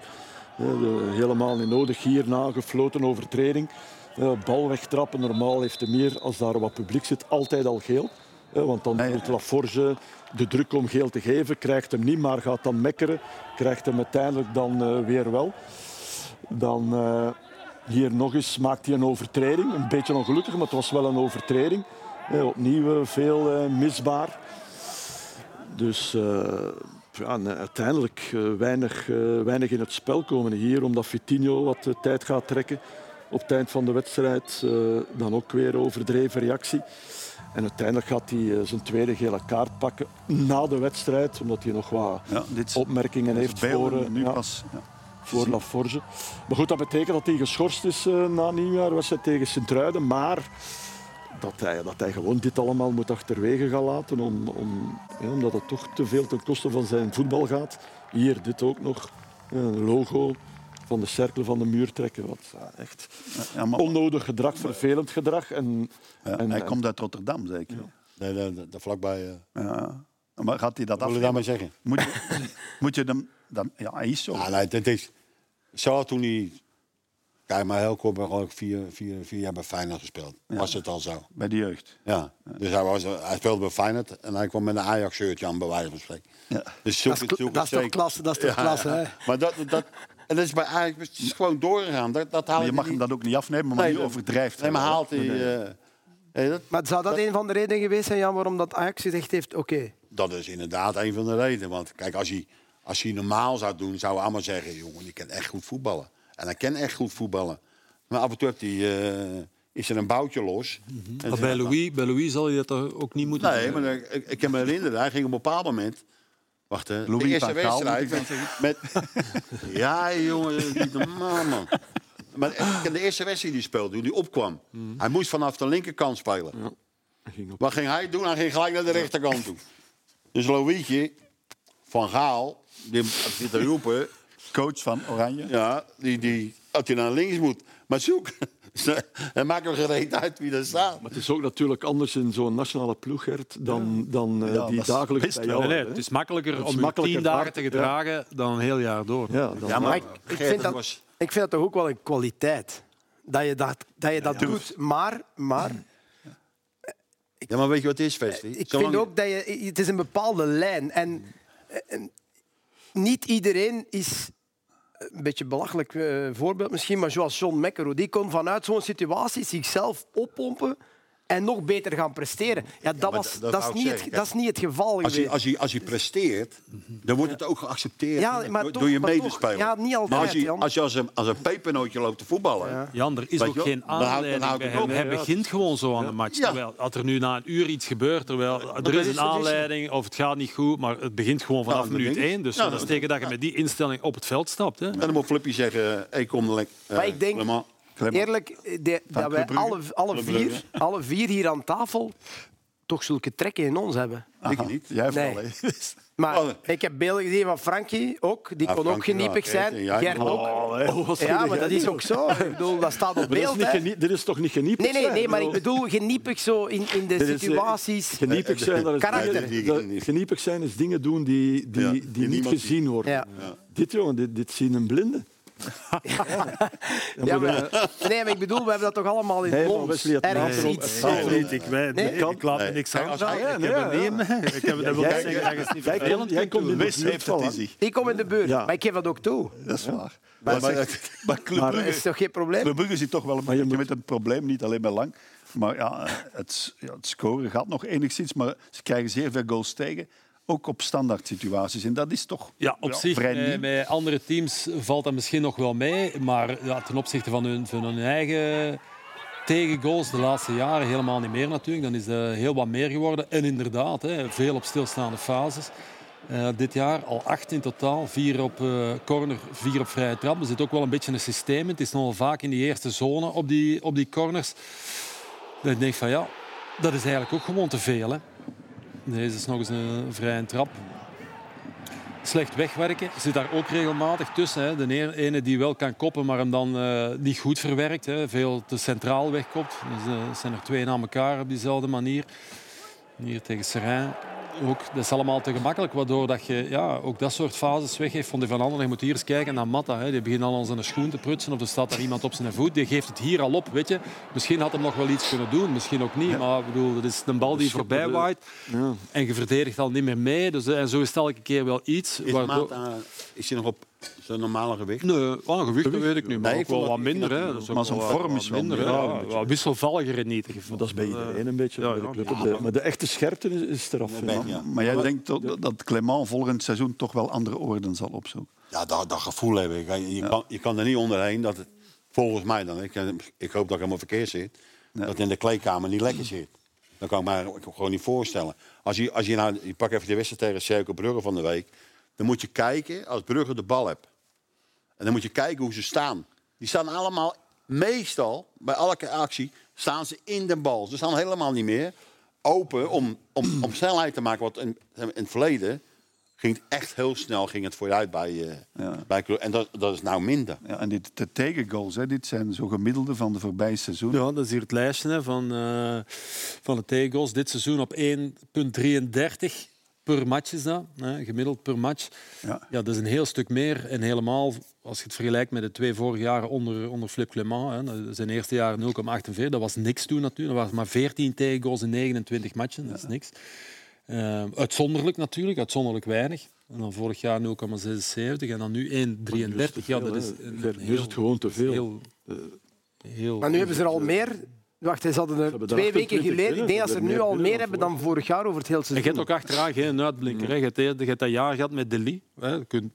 De- helemaal niet nodig. Hierna gefloten overtreding. Eh, bal wegtrappen. Normaal heeft hij meer, als daar wat publiek zit, altijd al geel. Eh, want dan Nee, voelt Laforge de druk om geel te geven. Krijgt hem niet, maar gaat dan mekkeren. Krijgt hem uiteindelijk dan eh, weer wel. Dan hier nog eens maakt hij een overtreding. Een beetje ongelukkig, maar het was wel een overtreding. Opnieuw veel misbaar. Dus ja, eh, uiteindelijk eh, weinig, eh, weinig in het spel komen hier, omdat Vitinho wat tijd gaat trekken. Op het eind van de wedstrijd dan ook weer overdreven reactie. En uiteindelijk gaat hij zijn tweede gele kaart pakken na de wedstrijd, omdat hij nog wat Ja, dit opmerkingen heeft voor, nu ja, pas. Ja. voor Laforge. Maar goed, dat betekent dat hij geschorst is na nieuwjaar, wedstrijd tegen Sint-Truiden. Maar dat hij, dat hij gewoon dit allemaal moet achterwege gaan laten, om, om, ja, omdat het toch te veel ten koste van zijn voetbal gaat. Hier, dit ook nog. Een logo van de cirkel van de muur trekken. Wat ja, echt Ja, maar, onnodig gedrag, vervelend gedrag. En, ja, en, hij en- komt uit Rotterdam, zeker. Nee, daar, daar vlakbij. eh Ja. Maar gaat hij dat wat wil je daarmee zeggen? Moet je, moet je hem... Dan, ja, hij is zo. Ja, nee, het is zo toen hij. Kijk, maar heel kort, gewoon vier, vier, vier jaar bij Feyenoord gespeeld. Was het al zo? Bij de jeugd. Ja. Dus hij, was, hij speelde bij Feyenoord en hij kwam met een Ajax-shirtje aan, bij wijze van spreken. Ja. Dus dat, is, dat is toch klasse, dat is toch Ja, klasse, ja. hè? Maar dat, dat, en dat is bij Ajax het is gewoon doorgegaan. Dat, dat haal Maar je mag hem dat ook niet afnemen, maar Nee, overdrijft Nee, maar haalt hij... eh, nee, dat, Maar zou dat, een van de redenen geweest zijn, Jan, waarom dat Ajax gezegd heeft, oké, dat is inderdaad een van de redenen. Want kijk, als hij, als hij normaal zou doen, zou hij allemaal zeggen... jongen, die kan echt goed voetballen. En hij kan echt goed voetballen. Maar af en toe heeft hij, eh, is er een boutje los. En Maar ze- bij, Louis, bij Louis zal je dat ook niet moeten Nee, doen, maar hè? dan- ik, ik kan me herinneren, hij ging op een bepaald moment... Wacht, hè. Louis de eerste wedstrijd met, [LAUGHS] met... Ja, jongen, dat is niet normaal, man. maar in de eerste wedstrijd die hij speelde, toen hij opkwam, hij moest vanaf de linkerkant spelen. Hij ging op. Wat ging hij doen? Hij ging gelijk naar de rechterkant toe. Dus Louietje van Gaal, die zit te roepen, Coach van Oranje. ja, die, die, dat hij naar links moet. Maar zoek, [LAUGHS] en maakt er gereed uit wie er staat. Maar het is ook natuurlijk anders in zo'n nationale ploeg, Gert, dan, dan eh, Ja, die dat is dagelijks bij wel. jou. Nee, nee, hè. het is makkelijker Het is om makkelijker tien dagen te ja. gedragen dan een heel jaar door. Ja, maar ik vind dat-. Ik vind dat toch ook wel een kwaliteit. Dat je dat, dat, je dat doet. Maar, maar Ja, maar weet je wat het is, Vesti? ik Zolang- vind ook dat je... Het is een bepaalde lijn. En, en niet iedereen is... Een beetje belachelijk eh, voorbeeld misschien, maar zoals John McEnroe. Die kon vanuit zo'n situatie zichzelf oppompen en nog beter gaan presteren. Ja, dat, was, dat is ik niet zeggen. het, dat is niet het geval Als je, geweest. als, je, als je presteert, dan wordt het ook geaccepteerd Ja, maar door, toch- door je medespeler. ja, niet altijd, maar als je Jan. als, je als, een, als een pepernootje loopt te voetballen... Ja. Jan, er is ook je geen dan aanleiding bij hem. Hij begint gewoon zo aan de match. Ja. Terwijl als er nu na een uur iets gebeurt, terwijl er is is- een is- aanleiding of het gaat niet goed, maar het begint gewoon vanaf minuut één. Dus dat dat- betekent dat je met die instelling op het veld stapt. Hè. En dan moet Flippy zeggen, hey, kom lekker. Maar ik denk- Clement. Eerlijk, eh, de- dat wij alle, alle, vier, alle vier hier aan tafel toch zulke trekken in ons hebben. Ik niet. Jij Nee. vooral, hè. [LAUGHS] Maar Oh. ik heb beelden gezien van Frankie ook. Die Ja, kon ook Frankie geniepig Gert, zijn. ja, Gert ook. Oh, wat Ja, maar dat is ook zo. Ik bedoel, dat staat op is beeld. genie- dit is toch niet geniepig Nee, nee, zijn? nee, maar ik bedoel, geniepig zo in, in de dit is, eh, situaties. Geniepig zijn, dat is [LAUGHS] Karakter. dingen- geniepig zijn is dingen doen die, die, Ja, die, die niet gezien worden. Ja. Dit, jongen, dit, dit zien een blinde. Ja, maar, nee, maar ik bedoel, we hebben dat toch allemaal in Nee, ons. Ergens er ook- iets. ook- ik, weet, Nee? ik laat me Nee. niks aan. als- Ik ja, heb nee, niet ja. me. Ik heb, dat wil niet zeggen dat niet jij vervelend komt- jij in de buurt easy. Ik kom in de buurt, Ja. maar ik geef dat ook toe. Dat is waar. Maar, Maar, maar, maar [LAUGHS] Club Brugge- is toch geen probleem? Club Brugge zit toch wel een Maar je beetje moet- met een probleem, niet alleen bij lang. Maar ja, het, ja, het scoren gaat nog enigszins, maar ze krijgen zeer veel goals tegen. Ook op standaard situaties. En dat is toch Ja, op zich, vrij nieuw. bij andere teams valt dat misschien nog wel mee. Maar ja, ten opzichte van hun, van hun eigen tegengoals de laatste jaren helemaal niet meer natuurlijk. Dan is er heel wat meer geworden. En inderdaad, hè, veel op stilstaande fases. Eh, dit jaar al acht in totaal. Vier op eh, corner, vier op vrije trap. Er zit ook wel een beetje een systeem in. Het is nogal vaak in die eerste zone op die, op die corners. Dat ik denk van ja, dat is eigenlijk ook gewoon te veel. Hè. Deze is nog eens een vrije trap slecht wegwerken. Zit daar ook regelmatig tussen. Hè. De ene die wel kan koppen, maar hem dan eh, niet goed verwerkt. Hè. Veel te centraal wegkopt. Dus, eh, zijn er twee na elkaar op diezelfde manier. Hier tegen Serrain ook. Dat is allemaal te gemakkelijk, waardoor dat je ja, ook dat soort fases weggeeft. Van die van anderen. Je moet hier eens kijken naar Matta. Hè. Die begint al aan zijn schoen te prutsen of er staat daar iemand op zijn voet. Die geeft het hier al op, weet je. Misschien had hem nog wel iets kunnen doen, misschien ook niet. Maar ik bedoel, dat is een bal die voorbij waait. Ja. En je verdedigt al niet meer mee. Dus, eh, en zo is het elke keer wel iets. is, waardoor- Maat, eh, is hij nog op zijn normale gewicht? Nee, aan gewicht weet ik niet, maar Nee, ook ik vond wel wat minder. Hè. dat- maar zijn vorm is wel minder. Ja, ja, een beetje. wat wisselvalliger in ieder geval. Maar dat is bij iedereen een beetje. ja, de club. Maar de echte scherpte is, is eraf. ja. Maar jij denkt dat- dat Clement volgend seizoen toch wel andere orden zal opzoeken? Ja, dat, dat gevoel hebben. Je, je, kan, je kan er niet onderheen dat het, volgens mij dan, ik, ik hoop dat ik helemaal verkeerd zit, dat het in de kleedkamer niet lekker zit. Dat kan ik me gewoon niet voorstellen. Als je, als je nou, je pak even de wedstrijd tegen Cercle Brugge van de week, dan moet je kijken als Brugge de bal hebt. En dan moet je kijken hoe ze staan. Die staan allemaal, meestal, bij elke actie, staan ze in de bal. Ze staan helemaal niet meer open om, om, om snelheid te maken. Want in, in het verleden ging het echt heel snel ging het vooruit bij, eh Ja. bij. En dat, dat is nou minder. Ja, en dit, de tegengoals, hè, dit zijn zo gemiddelde van de voorbije seizoen. Ja, dat is hier het lijstje hè, van, eh, van de tegengoals. Dit seizoen op 1,33 per match is dat. Hè, gemiddeld per match. Ja. Ja, dat is een heel stuk meer. En helemaal, als je het vergelijkt met de twee vorige jaren onder, onder Flip Clement. Hè, zijn eerste jaar 0,48. Dat was niks toen natuurlijk. Dat was maar 14 tegengoals in 29 matchen. Dat is niks. Eh, uitzonderlijk natuurlijk, uitzonderlijk weinig. En dan vorig jaar 0,76 en dan nu 1,33. Ja, dat is een Nu is het gewoon te veel. Heel, heel Maar nu hebben ze er al meer. Wacht, ze hadden er twee weken 28 geleden. Ik denk dat ze er nu al meer hebben dan vorig jaar over het hele En je seizoen. hebt ook achteraan geen uitblinker. hè. Je hebt, je hebt dat jaar gehad met Deli.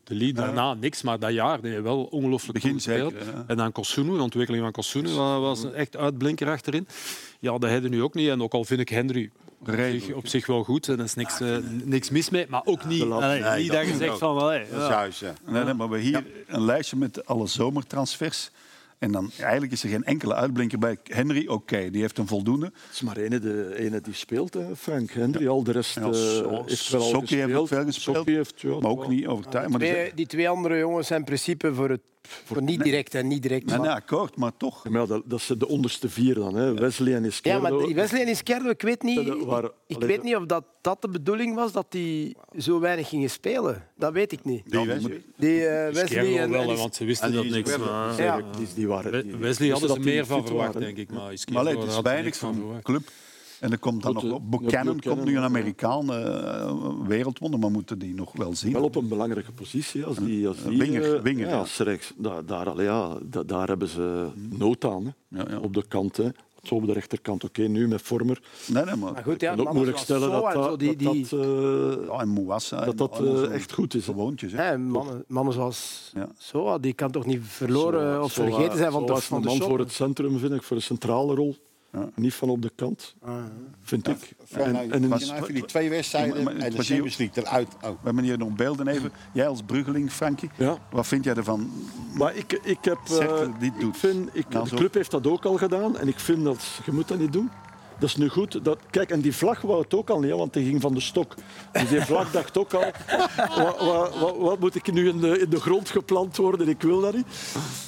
Deli daarna niks, maar dat jaar die heeft wel ongelooflijk Begin goed gespeeld. En dan Kosunu, de ontwikkeling van Kosunu was, was een echt uitblinker achterin. Ja, dat hebben nu ook niet. En ook al vind ik Henry op zich, op zich wel goed. En er is niks, eh, niks mis mee. Maar ook niet, lat- allee, Nee, niet dat je zegt van... allee, Dat is ja. juist, ja. Nee, nee, maar we hier een lijstje met alle zomertransfers. En dan eigenlijk is er geen enkele uitblinker bij. Henry, oké, die heeft een voldoende. Het is maar ene, de, ene die speelt, hè, Frank Hendry. Al de rest Ja, eh, heeft wel al Sokkie heeft ook gespeeld. veel gespeeld, heeft, ja, Maar ook wel. niet er Twee- zijn- die twee andere jongens zijn in principe voor het voor niet direct en niet direct. Nee, maar- nee, akkoord, maar toch. Ja, maar ja, dat, dat zijn de onderste vier dan. Hè. Wesley en Ja, Izquierdo. maar die Wesley en Izquierdo, ik weet niet, Ja, waren- ik weet niet of dat, dat de bedoeling was dat die zo weinig gingen spelen. Dat weet ik niet. Die Wesley? Die eh, Wesley en, wel, want ze wisten en dat niks. Maar- Ja. Die, die waren, die- Wesley hadden ze meer van verwacht, waren. denk ik. Maar Maar het is weinig niks van club. En er komt dan Goed, nog... eh, Buchanan komt nu een. Amerikaan, eh, wereldwonder, maar moeten die nog wel zien. Wel op een belangrijke positie. Als die, als die, winger, eh, winger, ja, ja. als rechts, daar, daar, ja, da- daar hebben ze nood aan. Ja, ja. Op de kant. Hè. Zo op de rechterkant. Oké, nu met Vormer. Nee, nee, maar... Maar goed, ja, ook mannen moeilijk zoals stellen Zo dat dat, die, dat, die, dat, Ja, en Mouassa. dat, en dat allemaal zo echt goed is. Gewoontjes, hè. hè, mannen, mannen zoals Ja. Soa, die kan toch niet verloren of vergeten zijn van zo de, van een de man voor het centrum, vind ik, voor een centrale rol. Ja. Niet van op de kant, vind ik. En, was en, je nou twee wedstrijden Maar- maar- en de Champions League eruit. Oh. We hebben hier nog beelden even. Jij als Bruggeling, Frankie, ja. wat vind jij ervan? Maar ik, ik heb... eh, dit ik doet. vind, ik, Nou, de club heeft dat ook al gedaan. En ik vind dat... Je moet dat niet doen. Dat is nu goed. Dat, kijk, en die vlag wou het ook al niet, want die ging van de stok. Dus die vlag dacht ook al... [LAUGHS] Wat, wat, wat, wat moet ik nu in de, in de grond geplant worden? Ik wil dat niet.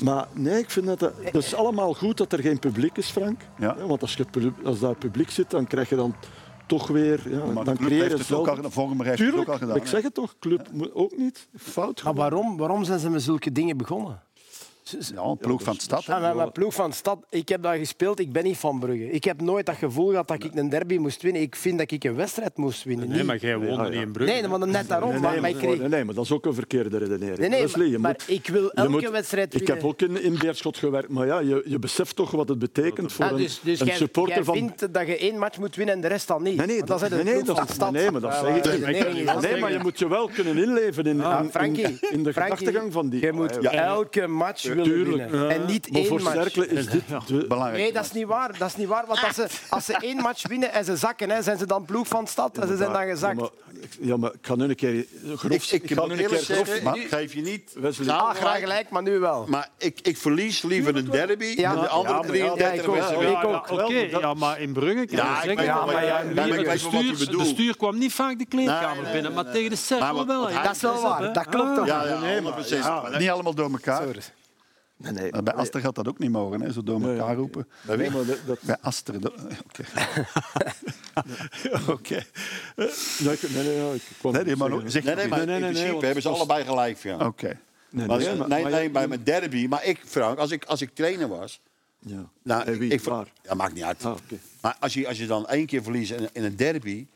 Maar nee, ik vind dat... Dat dat is allemaal goed dat er geen publiek is, Frank. Ja. want als, je, als daar publiek zit, dan krijg je dan toch weer... Ja, Maar de dan club heeft het ook al, het ook al gedaan. ik zeg het toch. Club moet ook niet. Fout. Maar waarom, waarom zijn ze met zulke dingen begonnen? Ja, een ploeg van de stad. hè. Ja, maar ploeg van stad, ik heb daar gespeeld, ik ben niet van Brugge. Ik heb nooit dat gevoel gehad dat ik een derby moest winnen. Ik vind dat ik een wedstrijd moest winnen. Nee, maar jij woonde niet in Brugge. Nee, maar net daarom. Nee, maar, nee, maar maar, ik kreeg... nee, nee, maar dat is ook een verkeerde redenering. Nee, nee, Wesley, je maar, moet- ik wil elke moet- wedstrijd Ik winnen. heb ook in, in Beerschot gewerkt, maar ja, je, je beseft toch wat het betekent voor Ah, een, dus dus een jij, supporter jij van... vindt dat je één match moet winnen en de rest dan niet? Nee, nee, dat, nee, nee, de dat, van stad. nee, maar dat zeg ik niet. nee, maar je moet je wel kunnen inleven in, Ah, in, in, Frankie, in de gedachtegang van die... Je moet elke match willen tuurlijk. winnen. En niet maar één voor match. Cercle is dit... de- Belangrijk. Nee, dat is niet waar. Dat is niet waar. Want als ze, als ze één match winnen en ze zakken, hè, zijn ze dan ploeg van stad en ze zijn dan Ja, gezakt. maar, ja, maar ik ga nu een keer grof... Ik, ik, ga moet nu een keer grof... maar- ik geef je niet Wesley. Nou, Ah, graag gelijk, maar nu wel. Maar ik, ik verlies liever een derby Ja. dan de andere Ja, maar ja, 33 ja, ik ook. wedstrijden. Ja, ik ook. Oké, ja, maar in Brugge kan Ja, je ik zeggen... weet Ja, maar ja, ja, ik de, stuur, kwam niet vaak de kleedkamer binnen, maar tegen de wat- wel. Dat is wel waar. Dat klopt toch? Ja, ja, 100%. Maar Niet allemaal door elkaar. Nee, nee, Bij Aster gaat dat ook niet mogen, hè, zo door elkaar roepen. nee, maar dat, dat, Bij Aster... [LAUGHS] Oké. [LAUGHS] Oké. nee, nee, ja, ik kwam Nee, nee, maar nog- zeg Nee, nee, maar Nee, nee, in nee, principe hebben ze allebei gelijk. Ja. Oké. Nee, nee, nee, maar- nee, nee, bij mijn derby. Maar ik, Frank, als ik, als ik trainer was... Ja. Nou, wie? ik, Waar? Ja, maakt niet uit. Ah. Maar als je, als je dan één keer verliest in, in een derby...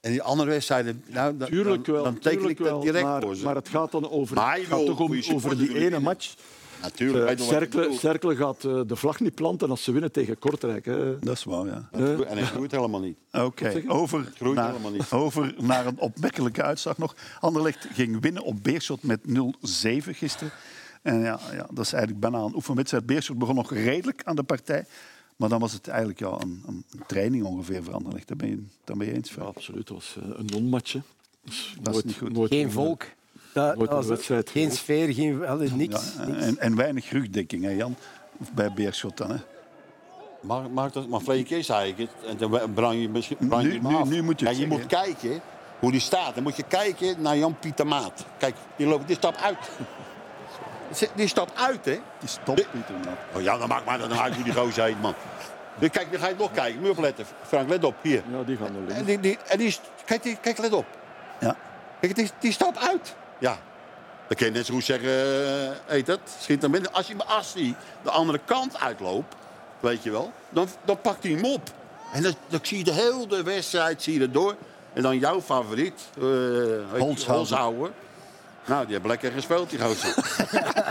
en die andere wedstrijden... Nou, dan, Tuurlijk wel, dan teken ik dat wel, direct maar, voor ze. maar het gaat dan over, gaat toch om, over die ene match. Natuurlijk, Eh, gaat eh, de vlag niet planten als ze winnen tegen Kortrijk. Hè. Dat is waar, ja. En hij groeit helemaal niet. Oké, over, groeit naar, helemaal niet. over naar een opwekkelijke uitslag nog. Anderlecht ging winnen op Beerschot met 0-7 gisteren. En ja, ja, dat is eigenlijk bijna een oefenwedstrijd. Beerschot begon nog redelijk aan de partij. Maar dan was het eigenlijk ja, een, een training ongeveer voor Anderlecht. Daar ben je, daar ben je eens Ja, van. absoluut. Het was eh, een. Dus Dat is niet goed. nooit Geen een- volk. Dat, Nooit een dat was- wedstrijd geen sfeer, geen, allee, niks. Ja, niks. en, en weinig rugdekking, hè, Jan? Bij Beerschot dan. Hè. Maar, maar, dat, maar vorige keer zei ik het. En dan brang je misschien brang Nu- je nu- nu moet je ja, je zeggen, moet kijken hoe die staat. Dan moet je kijken naar Jan-Pieter Maat. Kijk, die, loopt, die stapt uit. Die stapt uit, hè? Die stopt, Pieter. man. Oh ja, dan maakt maar dan uit hoe die gozer heet, man. Kijk, dan ga je nog kijken. Moet je opletten. Frank, let op. Hier. Ja, die gaan er En die, die, en die, is- kijk, die, kijk, let op. Ja. Kijk, die, die stapt uit. Ja. Dan kun je net zo goed zeggen, eh, heet het, schiet dan binnen. Als hij als die de andere kant uitloopt, weet je wel, dan, dan pakt hij hem op. En dan, dan zie je de hele wedstrijd zie je erdoor. En dan jouw favoriet, eh Holshouwer. Holshouwer. Nou, die heeft lekker gespeeld, die gozer.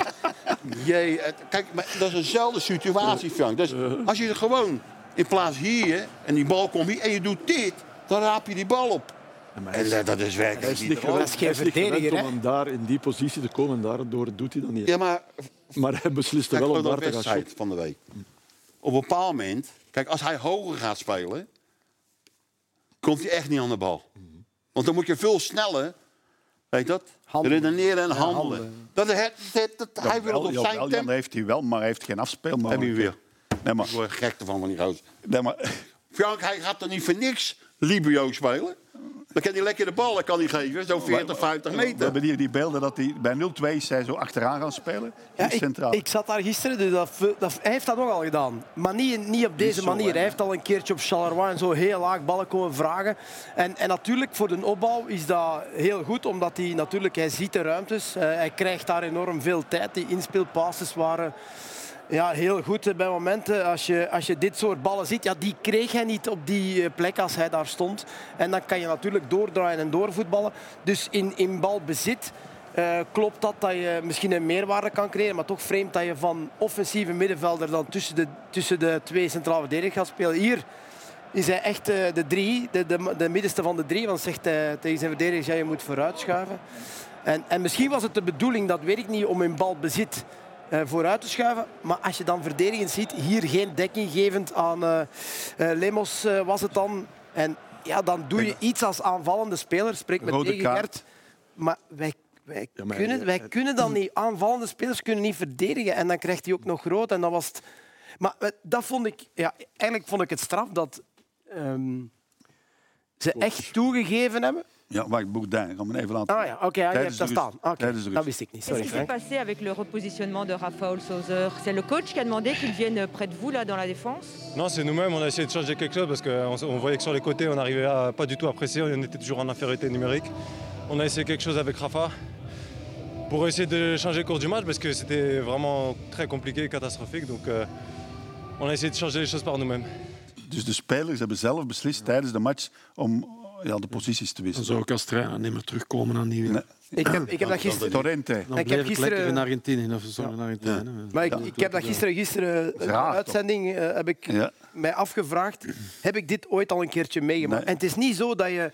[LAUGHS] Jee, kijk, maar dat is eenzelfde situatie, Frank. Dus als je er gewoon in plaats hier en die bal komt hier en je doet dit, dan raap je die bal op. En eh, dat is werkelijk is niet gewend, is niet verdediger, om hem daar in die positie te komen. En daardoor doet hij dat niet. Ja, maar Maar hij besliste kijk wel om naar daar de te gaan shotten. van de week. Op een bepaald moment, kijk, als hij hoger gaat spelen, komt hij echt niet aan de bal. Want dan moet je veel sneller Weet je dat? Handelen. Redeneren en Ja, handelen. handelen. Dat, het- het- het- hij wil het op zijn Jan tempo. heeft hij wel, maar hij heeft geen Heb afspeelmogelijkheid. je weer. Nee, maar, Ik word gek ervan van die gozer. nee, maar Frank, hij gaat toch niet voor niks Libio spelen? Dan kan hij lekker de ballen kan hij geven, zo'n 40, 50 we meter. hebben hier die beelden dat hij bij 0-2 is hij zo achteraan gaan spelen. Ja, ik, centraal. ik zat daar gisteren, dus dat, dat, hij heeft dat ook al gedaan. Maar niet, niet op deze manier. Hij heeft al een keertje op Charleroi en zo heel laag ballen komen vragen. En, en natuurlijk, voor de opbouw is dat heel goed, omdat hij natuurlijk, hij ziet de ruimtes. Eh, hij krijgt daar enorm veel tijd. Die inspeelpasses waren ja, heel goed eh, bij momenten. Als je, als je dit soort ballen ziet, ja, die kreeg hij niet op die eh, plek als hij daar stond. En dan kan je natuurlijk doordraaien en doorvoetballen. Dus in, in balbezit eh, klopt dat dat je misschien een meerwaarde kan creëren. Maar toch vreemd dat je van offensieve middenvelder dan tussen de, tussen de twee centrale verdedigers gaat spelen. Hier is hij echt de drie, de, de, de middenste van de drie. Want zegt hij tegen zijn verdedigers, ja, je moet vooruitschuiven. En, en misschien was het de bedoeling, dat weet ik niet, om in balbezit vooruit te schuiven. Maar als je dan verdedigend ziet, hier geen dekking gevend aan eh, eh, Lemos eh, was het dan. En ja, dan doe je iets als aanvallende speler. Spreek met Rode tegen. Gert. Maar wij, wij, Ja, maar kunnen, wij kunnen dan niet. Aanvallende spelers kunnen niet verdedigen. En dan krijgt hij ook nog rood. En dat was het. Maar eh, dat vond ik... Ja, eigenlijk vond ik het straf dat ehm, ze echt toegegeven hebben. Ja, wacht, Bourdin. Gaan we even laten. Ah ja, oké, ja, hebt de dat rust. staan. Oké, Tijdens de dat rust. wist ik niet. Qu'est-ce Sorry, qui s'est passé avec le repositionnement de Rafael Sauzer C'est le coach qui a demandé qu'il vienne près de vous là dans la défense? Non, c'est nous-mêmes, on a essayé de changer quelque chose parce qu'on on voyait que sur les côtés, on n'arrivait pas du tout à presser, on était toujours en infériorité numérique. On a essayé quelque chose avec Rafa pour essayer de changer le cours du match parce que c'était vraiment très compliqué et catastrophique. Donc euh, on a essayé de changer les choses par nous-mêmes. Dus de spelers hebben zelf beslist tijdens de match om ja, de posities te Dan wisselen. zou ik als trainer niet meer terugkomen aan die... Nee. Ik heb, ik heb dat gisteren... Torrente. Dan Ik heb bleef ik gisteren- in Argentinië. Of zo, in Argentinië. Maar ik, ik heb dat gisteren, gisteren in de raar, toch? uitzending eh, heb ik Ja. mij afgevraagd, heb ik dit ooit al een keertje meegemaakt? Nee. En het is niet zo dat je,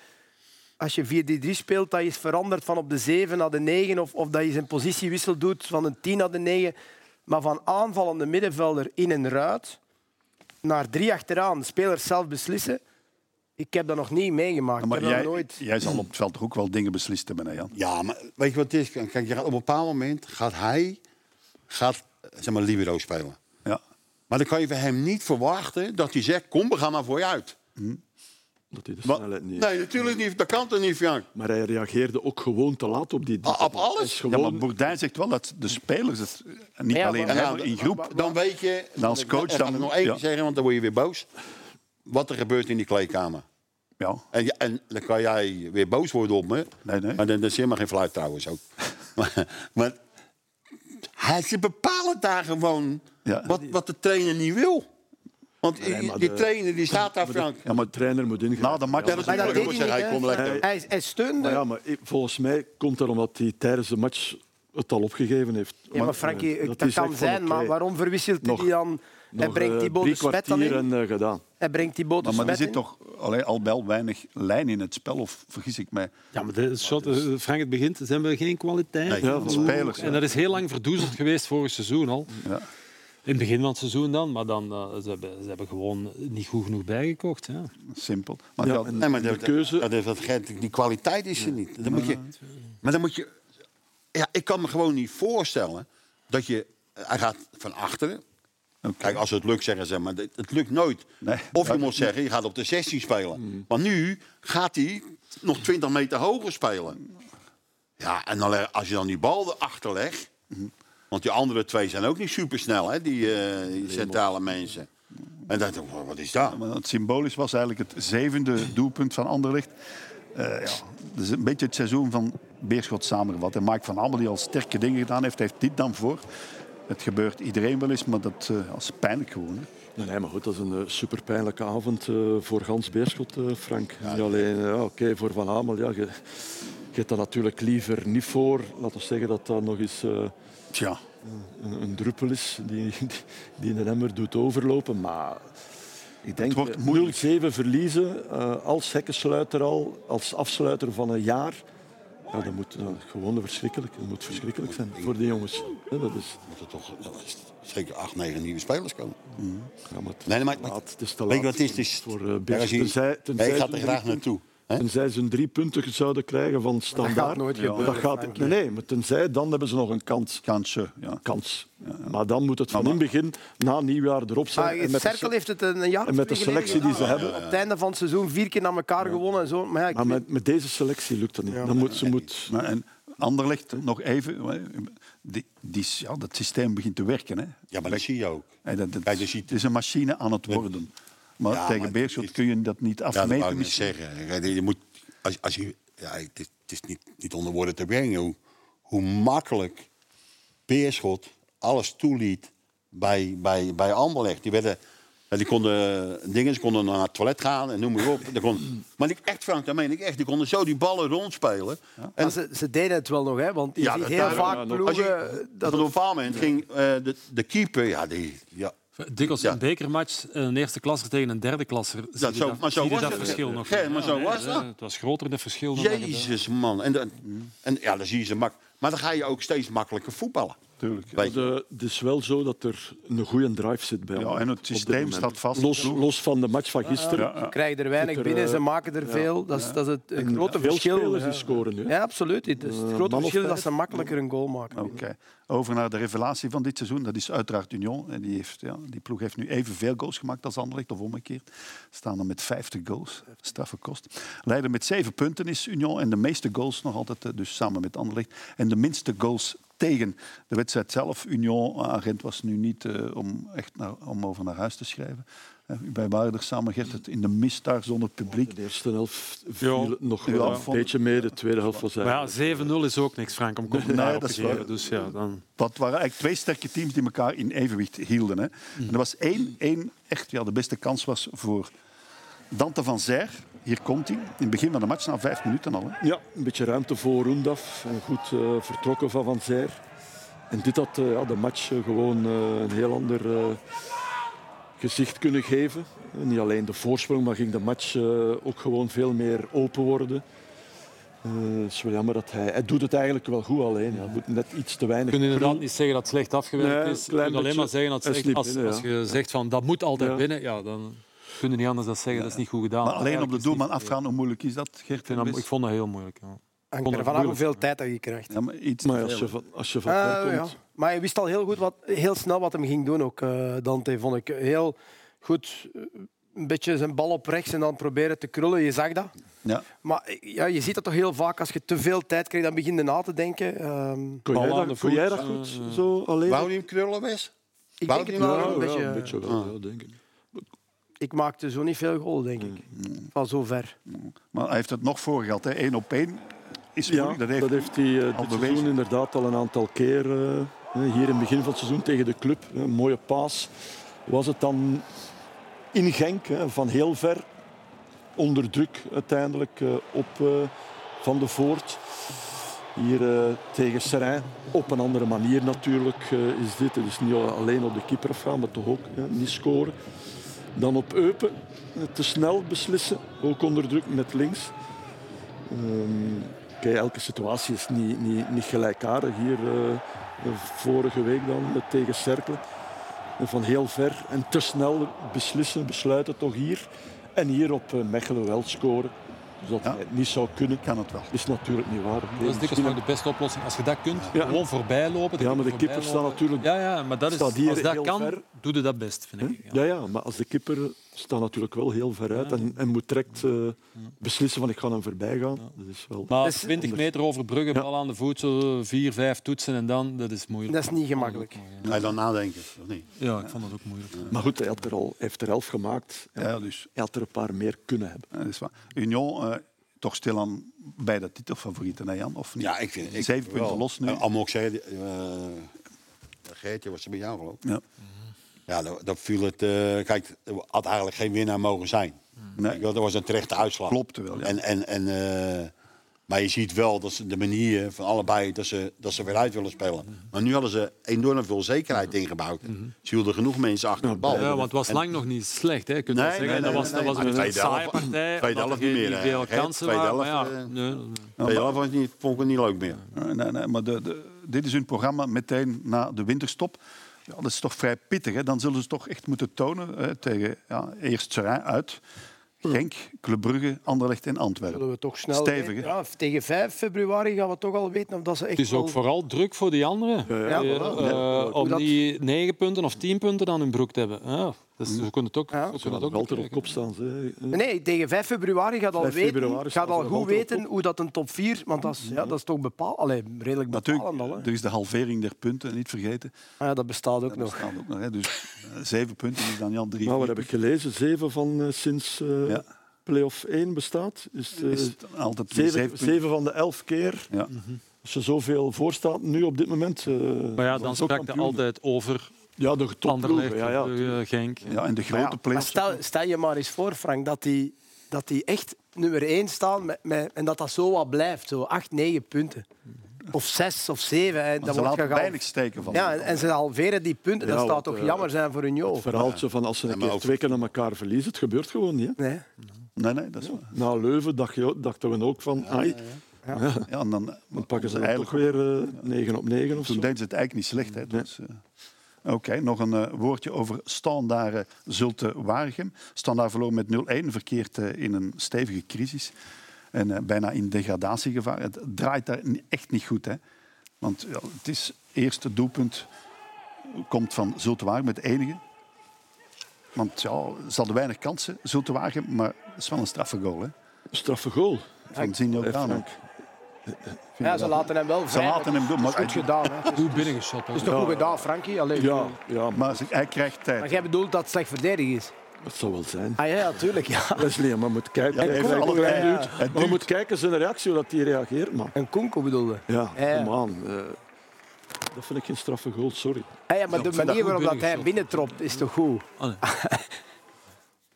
als je 4-3 speelt, dat je is veranderd van op de 7 naar de 9 of, of dat je zijn positiewissel doet van een 10 naar de 9. Maar van aanvallende middenvelder in een ruit naar drie achteraan, de spelers zelf beslissen. Ik heb dat nog niet meegemaakt. Maar ik heb dat jij, nooit... jij zal op het veld toch ook wel dingen beslist hebben, hè, Jan? Ja, maar weet je wat het is? Kijk, op een bepaald moment gaat hij gaat, zeg maar, libero spelen. Ja. Maar dan kan je van hem niet verwachten dat hij zegt, kom, we gaan maar voor je uit. Dat hij de snelheid niet nee, natuurlijk niet. Dat kan toch niet, Frank? Maar hij reageerde ook gewoon te laat op die diepe op alles? Ja, maar Bourdin zegt wel dat de spelers het niet Ja, alleen maar- hebben Ja, in groep. Dan weet je... Dan als coach dan- nog één ja. zeggen, want dan word je weer boos. Wat er gebeurt in die kleedkamer. Ja, En, en dan kan jij weer boos worden op me. Nee, nee. Maar dan, dat is helemaal geen fluit trouwens ook. [LAUGHS] maar, maar hij, ze bepalen daar gewoon Ja. wat, wat de trainer niet wil. Want Nee, die, maar die de- trainer die staat daar, Frank. Ja, maar de trainer moet ingrijpen. na de match. Ja, dat Maar dat deed hij zeggen, niet. hij hè. komt lekker. Hij, hij steunde. Maar ja, maar ik- volgens mij komt dat omdat hij tijdens de match het al opgegeven heeft. Ja, maar Frankie, eh, dat, is kan zijn, maar waarom verwisselt hij die dan? Hij brengt eh, die drie boot smet dan kwartier in. en eh, gedaan. Hij brengt die Maar, maar er zit in. toch allee, al wel weinig lijn in het spel, of vergis ik mij? Ja, maar de shot, eh, Frank, het begint, ze hebben geen kwaliteit. Nee, Ja, spelers. En dat is heel lang verdoezeld geweest vorig seizoen al. Ja. In het begin van het seizoen dan, maar dan, ze, hebben, ze hebben gewoon niet goed genoeg bijgekocht. Ja. Simpel. Maar Ja, dat- en- Nee, maar de de, keuze- dat Gert- die kwaliteit is er niet. Dan moet je, maar dan moet je... Ja, ik kan me gewoon niet voorstellen dat je... Hij gaat van achteren. Kijk, als het lukt, zeggen ze, maar het lukt nooit. Nee. Of je moet zeggen, je gaat op de 16 spelen. Maar nu gaat hij nog 20 meter hoger spelen. Ja, en dan, als je dan die bal erachter legt... Want die andere twee zijn ook niet supersnel, hè, die, eh, die centrale mensen. En dan dacht ik, wat is dat? Maar het symbolisch was eigenlijk het zevende doelpunt van Anderlecht. Eh ja, dat is een beetje het seizoen van Beerschot samengevat. En Mike van Hammel, die al sterke dingen gedaan heeft, heeft dit dan voor. Het gebeurt iedereen wel eens, maar dat eh, ja, is pijnlijk gewoon. Hè. Nee, maar goed, dat is een uh, super pijnlijke avond eh, voor Gans Beerschot, eh, Frank. Niet alleen, ja, oké, voor Van Hamel, ja, je, je hebt dat natuurlijk liever niet voor. Laten we zeggen dat dat nog eens eh, Tja, een, een druppel is die, die, die in de emmer doet overlopen. Maar ik denk wordt eh, moeilijk. 0-7 verliezen eh, als hekkensluiter al, als afsluiter van een jaar. Ja, dat moet eh, gewoon verschrikkelijk. Dat moet verschrikkelijk zijn voor die jongens. Ja, dat is, moeten toch dat zeker acht, negen nieuwe spelers komen. ja, maar het, Nee, maar, laat, het is te weet je laat wat het is? Het is voor je- Tenzij, tenzij ik ga ze er graag drie naartoe. Tenzij ze een drie punten zouden krijgen van Dat standaard. gaat nooit gebeuren. Dat gaat, Frank. nee, nee, maar tenzij, dan hebben ze nog een kans. Kansje, ja. kans. Maar dan moet het van Maar- in het begin, na nieuwjaar, erop zijn. En de Cerkel heeft het een jaar en met de selectie die ze hebben. Op het einde van het seizoen vier keer naar elkaar gewonnen en zo. Maar ja, ik Maar met, met deze selectie lukt dat niet. Dan moet, ze moet, Maar en Anderlecht, nog even. Die, die, ja, dat systeem begint te werken. Hè. Ja, maar dat zie je ook. Hey, dat, dat- het is een machine aan het worden. Maar Ja, tegen maar Beerschot kun je dat niet Ja, dat wou afmeten. ik net misschien. zeggen. Je moet, als, als je, ja, het is, het is niet, niet onder woorden te brengen hoe, hoe makkelijk Beerschot alles toeliet bij, bij, bij Anderlecht. Die, werden, ja, die konden dingen, ze konden naar het toilet gaan en noem maar op. Die kon, maar ik echt, Frank, dat meen ik echt. Die konden zo die ballen rondspelen. En ze, ze deden het wel nog, hè, want je Ja, ziet dat- heel vaak ja, ploegen... als je- dat op een bepaald moment ging eh, de, de keeper, ja, die, ja, Dikwijls Ja. een bekermatch, een eerste klasser tegen een derde klasser. Zie Dat zo- maar zo was dat het. verschil nog. Geen, maar zo was nee, dat. Het was groter, verschil. dat je- Jezus, man. En, en ja, dan zie je ze mak. Maar dan ga je ook steeds makkelijker voetballen. Tuurlijk. De, het is wel zo dat er een goede drive zit bij Ja, en het systeem staat vast. Los, los van de match van gisteren. Ze krijgen er weinig er, binnen, ze eh, maken er veel. Dat is, dat is het En grote veel verschil. spelers ja. die scoren nu. Ja, absoluut. Het, is het Eh, grote man verschil is dat ze makkelijker een goal maken. Oké. Over naar de revelatie van dit seizoen. Dat is uiteraard Union. En die, heeft, ja, die ploeg heeft nu evenveel goals gemaakt als Anderlecht, of omgekeerd. Staan er met 50 goals. Straffe kost. Leider met zeven punten is Union. En de meeste goals nog altijd, eh, dus samen met Anderlecht. En de minste goals tegen de wedstrijd zelf. Union-agent was nu niet eh, om, echt naar, om over naar huis te schrijven. Eh, Wij waren er samen, Gert, het in de mist daar zonder publiek. De eerste helft viel Ja. nog Ja, wel een vond- beetje mee. De tweede helft was Maar ja, eigenlijk... 7-0 is ook niks, Frank, om commentaar Nee, op te geven. Dus ja, dan... Dat waren eigenlijk twee sterke teams die elkaar in evenwicht hielden. Hè. En er was één, één echt, ja, de beste kans was voor Dante van Zijr. Hier komt hij. In het begin van de match, na vijf minuten al. Hè. Ja, een beetje ruimte voor Roendaf. En goed eh, vertrokken van Van Zijr. En dit had eh, ja, de match eh, gewoon eh, een heel ander eh, gezicht kunnen geven. En niet alleen de voorsprong, maar ging de match eh, ook gewoon veel meer open worden. Eh, het is wel jammer dat hij... Hij doet het eigenlijk wel goed alleen. Ja. Hij moet net iets te weinig... Je kunt inderdaad niet zeggen dat het slecht afgewerkt Nee, is. Je kunt alleen maar zeggen dat het slecht, als, binnen, als je zegt van dat moet altijd Ja. binnen, ja, dan kun je niet anders dan zeggen dat is niet goed gedaan. Maar alleen op de doelman afgaan, hoe moeilijk is dat, Gert? Ik, dat- ik vond dat heel moeilijk. Ja. Hangt er vanaf hoeveel tijd dat je krijgt. Ja, maar iets Maar als je van, als je van Eh, ver ja. komt... Maar hij wist al heel, goed wat, heel snel wat hem ging doen. Ook, eh, Dante vond ik heel goed. eh, Een beetje zijn bal op rechts en dan proberen te krullen. Je zag dat. Ja. Maar ja, je ziet dat toch heel vaak. Als je te veel tijd krijgt, dan begin je na te denken. Ehm, Kon jij dat, de kon jij voet, dat goed? Zo alleen? Wou die hem krullen, Wes? ik Wou denk die het wel Ja, een ja, beetje. een beetje wel, ja, denk ik. Ik maakte zo niet veel goal, denk ik. Van zo ver. Maar hij heeft het nog voor gehad. hè. Eén op één is Ja. Dat heeft, dat heeft hij al dit bewezen. seizoen inderdaad al een aantal keer. eh, hier in het begin van het seizoen tegen de club. Een mooie paas. Was het dan in Genk, hè, van heel ver. Onder druk uiteindelijk eh, op eh, Van de Voort. Hier eh, tegen Serijn. Op een andere manier natuurlijk eh, is dit. Het is niet alleen op de keeper afgaan, maar toch ook niet scoren. Dan op Eupen. eh, Te snel beslissen. Ook onder druk met links. Ehm, kijk, elke situatie is niet, niet, niet gelijkaardig. Hier eh, eh, vorige week dan tegen Cercle. Eh, Van heel ver en te snel beslissen, besluiten toch hier. En hier op Mechelen wel scoren. Dus dat Ja. hij het niet zou kunnen, kan het wel. is natuurlijk niet waar. Nee, Dat is dikwijls nog de beste oplossing. Als je dat kunt, Ja. gewoon voorbij lopen. Ja, maar de keeper staat natuurlijk Ja, ja, maar dat is, als dat kan, ver. doe je dat best, vind ik. Ja, ja, maar als de keeper staat natuurlijk wel heel ver uit en, en moet direct eh, beslissen van ik ga hem voorbij gaan. Dat is wel... Maar Dus- 20 meter over bruggen, Ja. bal aan de voet, zo vier, vijf toetsen en dan, dat is moeilijk. Dat is niet gemakkelijk. Ga je dan nadenken, of niet? Ja, ik vond dat ook moeilijk. Maar goed, hij, had er al, heeft er elf gemaakt. Ja, dus, Hij had er een paar meer kunnen hebben. ja, dat is waar. Union, eh, toch stilaan bij de titelfavorieten, hè Jan? Of niet? Ja, ik vind ik Zeven punten los nu. En Al moet ik zeggen, uh, Geertje was er bij jou geloof ik. Ja. Ja, dat, dat viel het. eh, kijk, er had eigenlijk geen winnaar mogen zijn. Nee. Ik wil- Dat was een terechte uitslag. Klopte wel, ja. En, en, en, eh, maar je ziet wel dat ze de manier van allebei dat ze, dat ze weer uit willen spelen. Maar nu hadden ze enorm veel zekerheid ingebouwd. Ze hielden genoeg mensen achter de bal. Ja, want het was En- lang nog niet slecht, hè, kun je Nee, zeggen. nee, dat nee, was, dat was een Tweede saaie partij. tweede helft er niet meer, veel kansen Tweede ja, helft, eh, nee, nee. Tweede helft was niet, vond ik het niet leuk meer. Nee, nee, nee, maar de, de, dit is hun programma meteen na de winterstop. Ja, dat is toch vrij pittig. Hè? Dan zullen ze toch echt moeten tonen hè, tegen ja, eerst Seraing uit. Genk, Club Brugge, Anderlecht en Antwerpen. Zullen we toch snel Stevig? Ja, tegen 5 februari gaan we toch al weten of dat ze echt Het is ook wel- vooral druk voor die anderen. Ja, Ja, Eh, Ja. om Dat- die negen punten of tien punten aan hun broek te hebben. Dus we kunnen het ook, Ja. we kunnen het ook altijd op kop staan. Ze. Nee, tegen 5 februari gaat al, 5 weten, gaat al goed weten hoe dat een top 4... Want dat is, ja, dat is toch bepaald, allee, redelijk bepalend al. Hè. Er is de halvering der punten, niet vergeten. Ah, ja, dat bestaat ook Dat nog. bestaat ook nog. Hè. Dus eh, zeven punten is dan Jan drie. Nou, wat heb ik gelezen? Zeven van eh, sinds eh Ja. play-off 1 bestaat. Dus, eh, Is het altijd zeven, zeven van de elf keer. Ja. Als je zoveel voorstaat nu op dit moment. eh, Maar ja, dan sprak je altijd over Ja, de topploegen. Ja, ja. eh, Genk. Ja, en de grote Maar play-offs. stel, stel je maar eens voor, Frank, dat die, dat die echt nummer 1 staan met, met, en dat dat zo wat blijft. Zo 8, 9 punten. Of 6 of 7. En Maar dan ze wordt laten weinig steken van. Ja, en, en ze halveren die punten. Ja, dat zou toch eh, jammer zijn voor Union? Het verhaaltje van als ze Ja, een keer twee keer aan elkaar verliezen, het gebeurt gewoon niet. Hè. Nee. Nee, nee, dat is waar. Na Leuven dacht je- dachten we ook van, ai, Ja, en dan, dan pakken ze toch weer eh 9 op 9 of Toen zo. deden ze het eigenlijk niet slecht. Hè. Het was, eh, Oké, nog een eh, woordje over Standaard Zulte Waregem. Standaard verloor met 0-1, verkeerd eh, in een stevige crisis. En eh, bijna in degradatiegevaar. Het draait daar echt niet goed. Hè. Want ja, het is eerste doelpunt komt van Zulte Waregem, het enige. Want ja, ze hadden weinig kansen, Zulte Waregem, maar het is wel een straffe goal. Hè. Straffe goal. Van Zinho Eh. Frank. Ja, ze laten hem wel Ze vrij. laten hem doen, maar, Dat is goed gedaan. Hè. Goed binnengeschot. Het is toch goed gedaan, Frankie? Allee, Ja, ja, maar ze- hij krijgt tijd. Maar jij bedoelt dat het slecht verdedigd is? het zal wel zijn. Ah ja, natuurlijk. Ja. [LAUGHS] Wesley, maar moet kijken. Ja, hij duwt. Maar moet kijken zijn reactie, hoe dat hij reageert. Man. En Kunko bedoelde. Ja, Ja, ja. kom aan. eh, dat vind ik geen straffe goal, sorry. Ah ja, maar de dat manier waarop dat hij binnentropt is toch goed? [LAUGHS]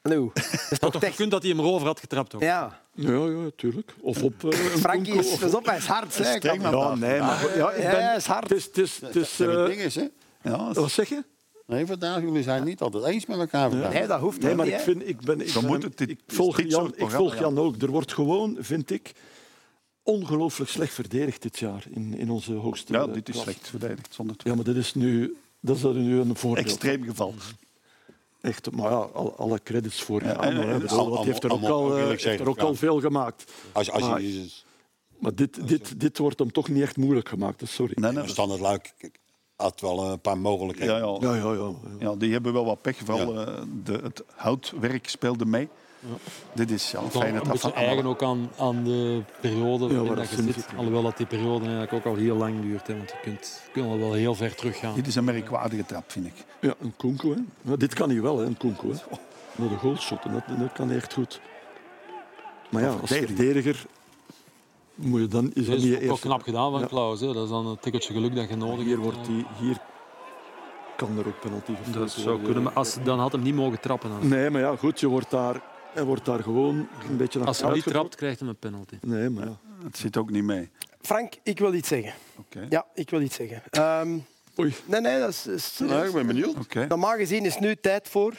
Nou, dat is had toch toch dat hij hem erover had getrapt. Ook. Ja, Ja, ja, tuurlijk. Of op eh, een Frankie is, pas op- hij is hard. Hè. Streng Ja, nee, maar ja, ik Ja, hij is hard. Het is, het is, het is, Ja, eh, ding is, hè? Ja, wat zeg je? Nee, vandaag, jullie zijn het niet altijd eens met elkaar. vandaag. Nee, dat hoeft Nee, maar niet. ik, vind, ik, ben, ik, Zo ben- moet het. Dit ik is volg, Jan, ik volg Jan ook. Er wordt gewoon, vind ik, ongelooflijk slecht verdedigd dit jaar in, in onze hoogste ja, eh, dit is slecht verdedigd, zonder Ja, twijfel. maar dit is nu, dat is er nu een voorbeeld. Extreem geval. Echt, maar ja, alle, alle credits voor Ja, en- en- hij heeft er ook al, eh, heeft er ook al veel gemaakt. Als, als Maar- je Maar dit, dit, dit wordt hem toch niet echt moeilijk gemaakt, dus sorry. Nee, nee, standaard luik had wel een paar mogelijkheden. ja, ja. Ja, ja, ja. Ja, die hebben wel wat pech. Vooral eh, de, het houtwerk speelde mee. Dit is ja, Dan fijn een het beetje eigen ook aan, aan de periode waarin waar dat dat je zit. Alhoewel dat die periode eigenlijk ook al heel lang duurt. Hè, want je kunt, je kunt al wel heel ver teruggaan. Dit is een merkwaardige trap, vind ik. Ja, een Kunku, hè. Ja, dit kan hij wel, hè, een Kunku. Hè. [LAUGHS] Naar de goalshotten, dat, dat kan hij echt goed. Maar ja, als verdediger. moet je dan, is Dat dat is niet ook wel eerst... knap gedaan van Ja. Klaus. Hè. Dat is dan een tikkeltje geluk dat je nodig Hier, hebt. wordt die, hier kan er ook penalty gefloten Dat zou worden. kunnen, maar als, dan had hem niet mogen trappen. Dan. Nee, maar ja, goed, je wordt daar, hij wordt daar gewoon een beetje naar Als hij niet trapt, krijgt hij een penalty. Nee, maar ja. Het zit ook niet mee. Frank, ik wil iets zeggen. Oké. Ja, ik wil iets zeggen. Ehm, Oei. nee, nee, dat is... is Ja, ik ben benieuwd. Oké. Normaal gezien is nu tijd voor...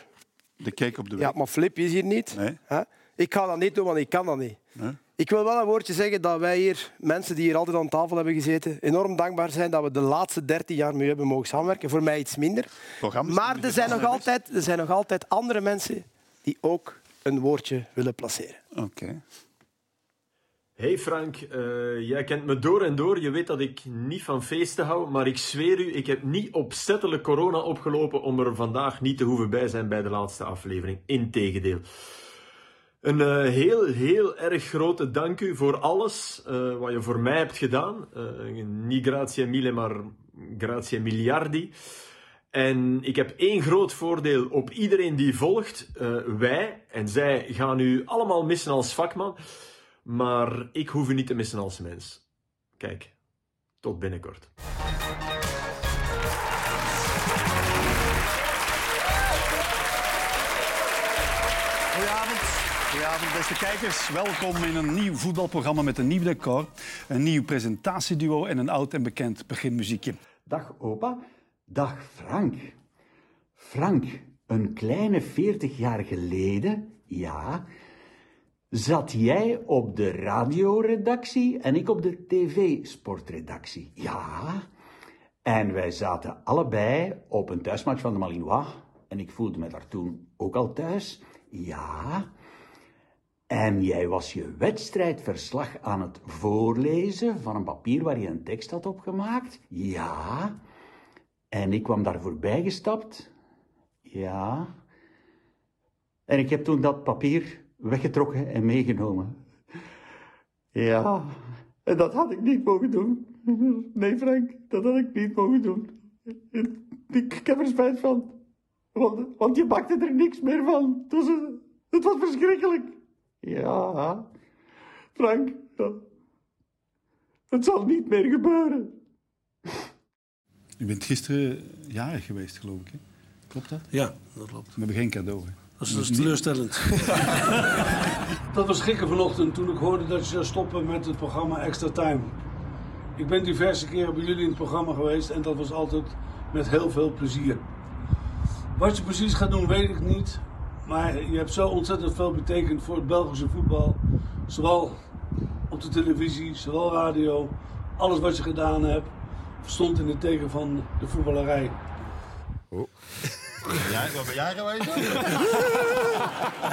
De cake op de weg. Ja, maar Flip is hier niet. Nee. Hè? Ik ga dat niet doen, want ik kan dat niet. Nee. Ik wil wel een woordje zeggen dat wij hier, mensen die hier altijd aan tafel hebben gezeten, enorm dankbaar zijn dat we de laatste 13 jaar met u hebben mogen samenwerken. Voor mij iets minder. Maar er zijn, nog altijd, er zijn nog altijd andere mensen die ook een woordje willen placeren. Oké. Hey Frank, eh, jij kent me door en door. Je weet dat ik niet van feesten hou, maar ik zweer u, ik heb niet opzettelijk corona opgelopen om er vandaag niet te hoeven bij zijn bij de laatste aflevering. Integendeel. Een eh, heel, heel erg grote dank u voor alles eh, wat je voor mij hebt gedaan. Eh, niet grazie mille, maar grazie miliardi. En ik heb één groot voordeel op iedereen die volgt. Eh, wij en zij gaan u allemaal missen als vakman. Maar ik hoef u niet te missen als mens. Kijk, tot binnenkort. Goedenavond. Goedenavond, beste kijkers. Welkom in een nieuw voetbalprogramma met een nieuw decor, een nieuw presentatieduo en een oud en bekend beginmuziekje. Dag opa. Dag Frank. Frank, een kleine veertig jaar geleden, ja, zat jij op de radioredactie en ik op de tv-sportredactie. Ja. En wij zaten allebei op een thuismatch van de Malinois. En ik voelde me daar toen ook al thuis. Ja. En jij was je wedstrijdverslag aan het voorlezen van een papier waar je een tekst had opgemaakt. Ja. En ik kwam daar voorbij gestapt. Ja. En ik heb toen dat papier weggetrokken en meegenomen. Ja. En dat had ik niet mogen doen. Nee, Frank, dat had ik niet mogen doen. Ik, ik heb er spijt van. Want, want je bakte er niks meer van. Het was, het was verschrikkelijk. Ja, Frank, het zal niet meer gebeuren. U bent gisteren jarig geweest, geloof ik. Hè? Klopt dat? Ja, dat klopt. We hebben geen cadeau. Hè? Dat is dus teleurstellend. [LAUGHS] dat was schrikken vanochtend toen ik hoorde dat je zou stoppen met het programma Extra Time. Ik ben diverse keren bij jullie in het programma geweest en dat was altijd met heel veel plezier. Wat je precies gaat doen, weet ik niet. Maar je hebt zo ontzettend veel betekend voor het Belgische voetbal. Zowel op de televisie, zowel radio. Alles wat je gedaan hebt, stond in het teken van de voetballerij. Oh. [LAUGHS] Ja, wat ben jij geweest? [LAUGHS]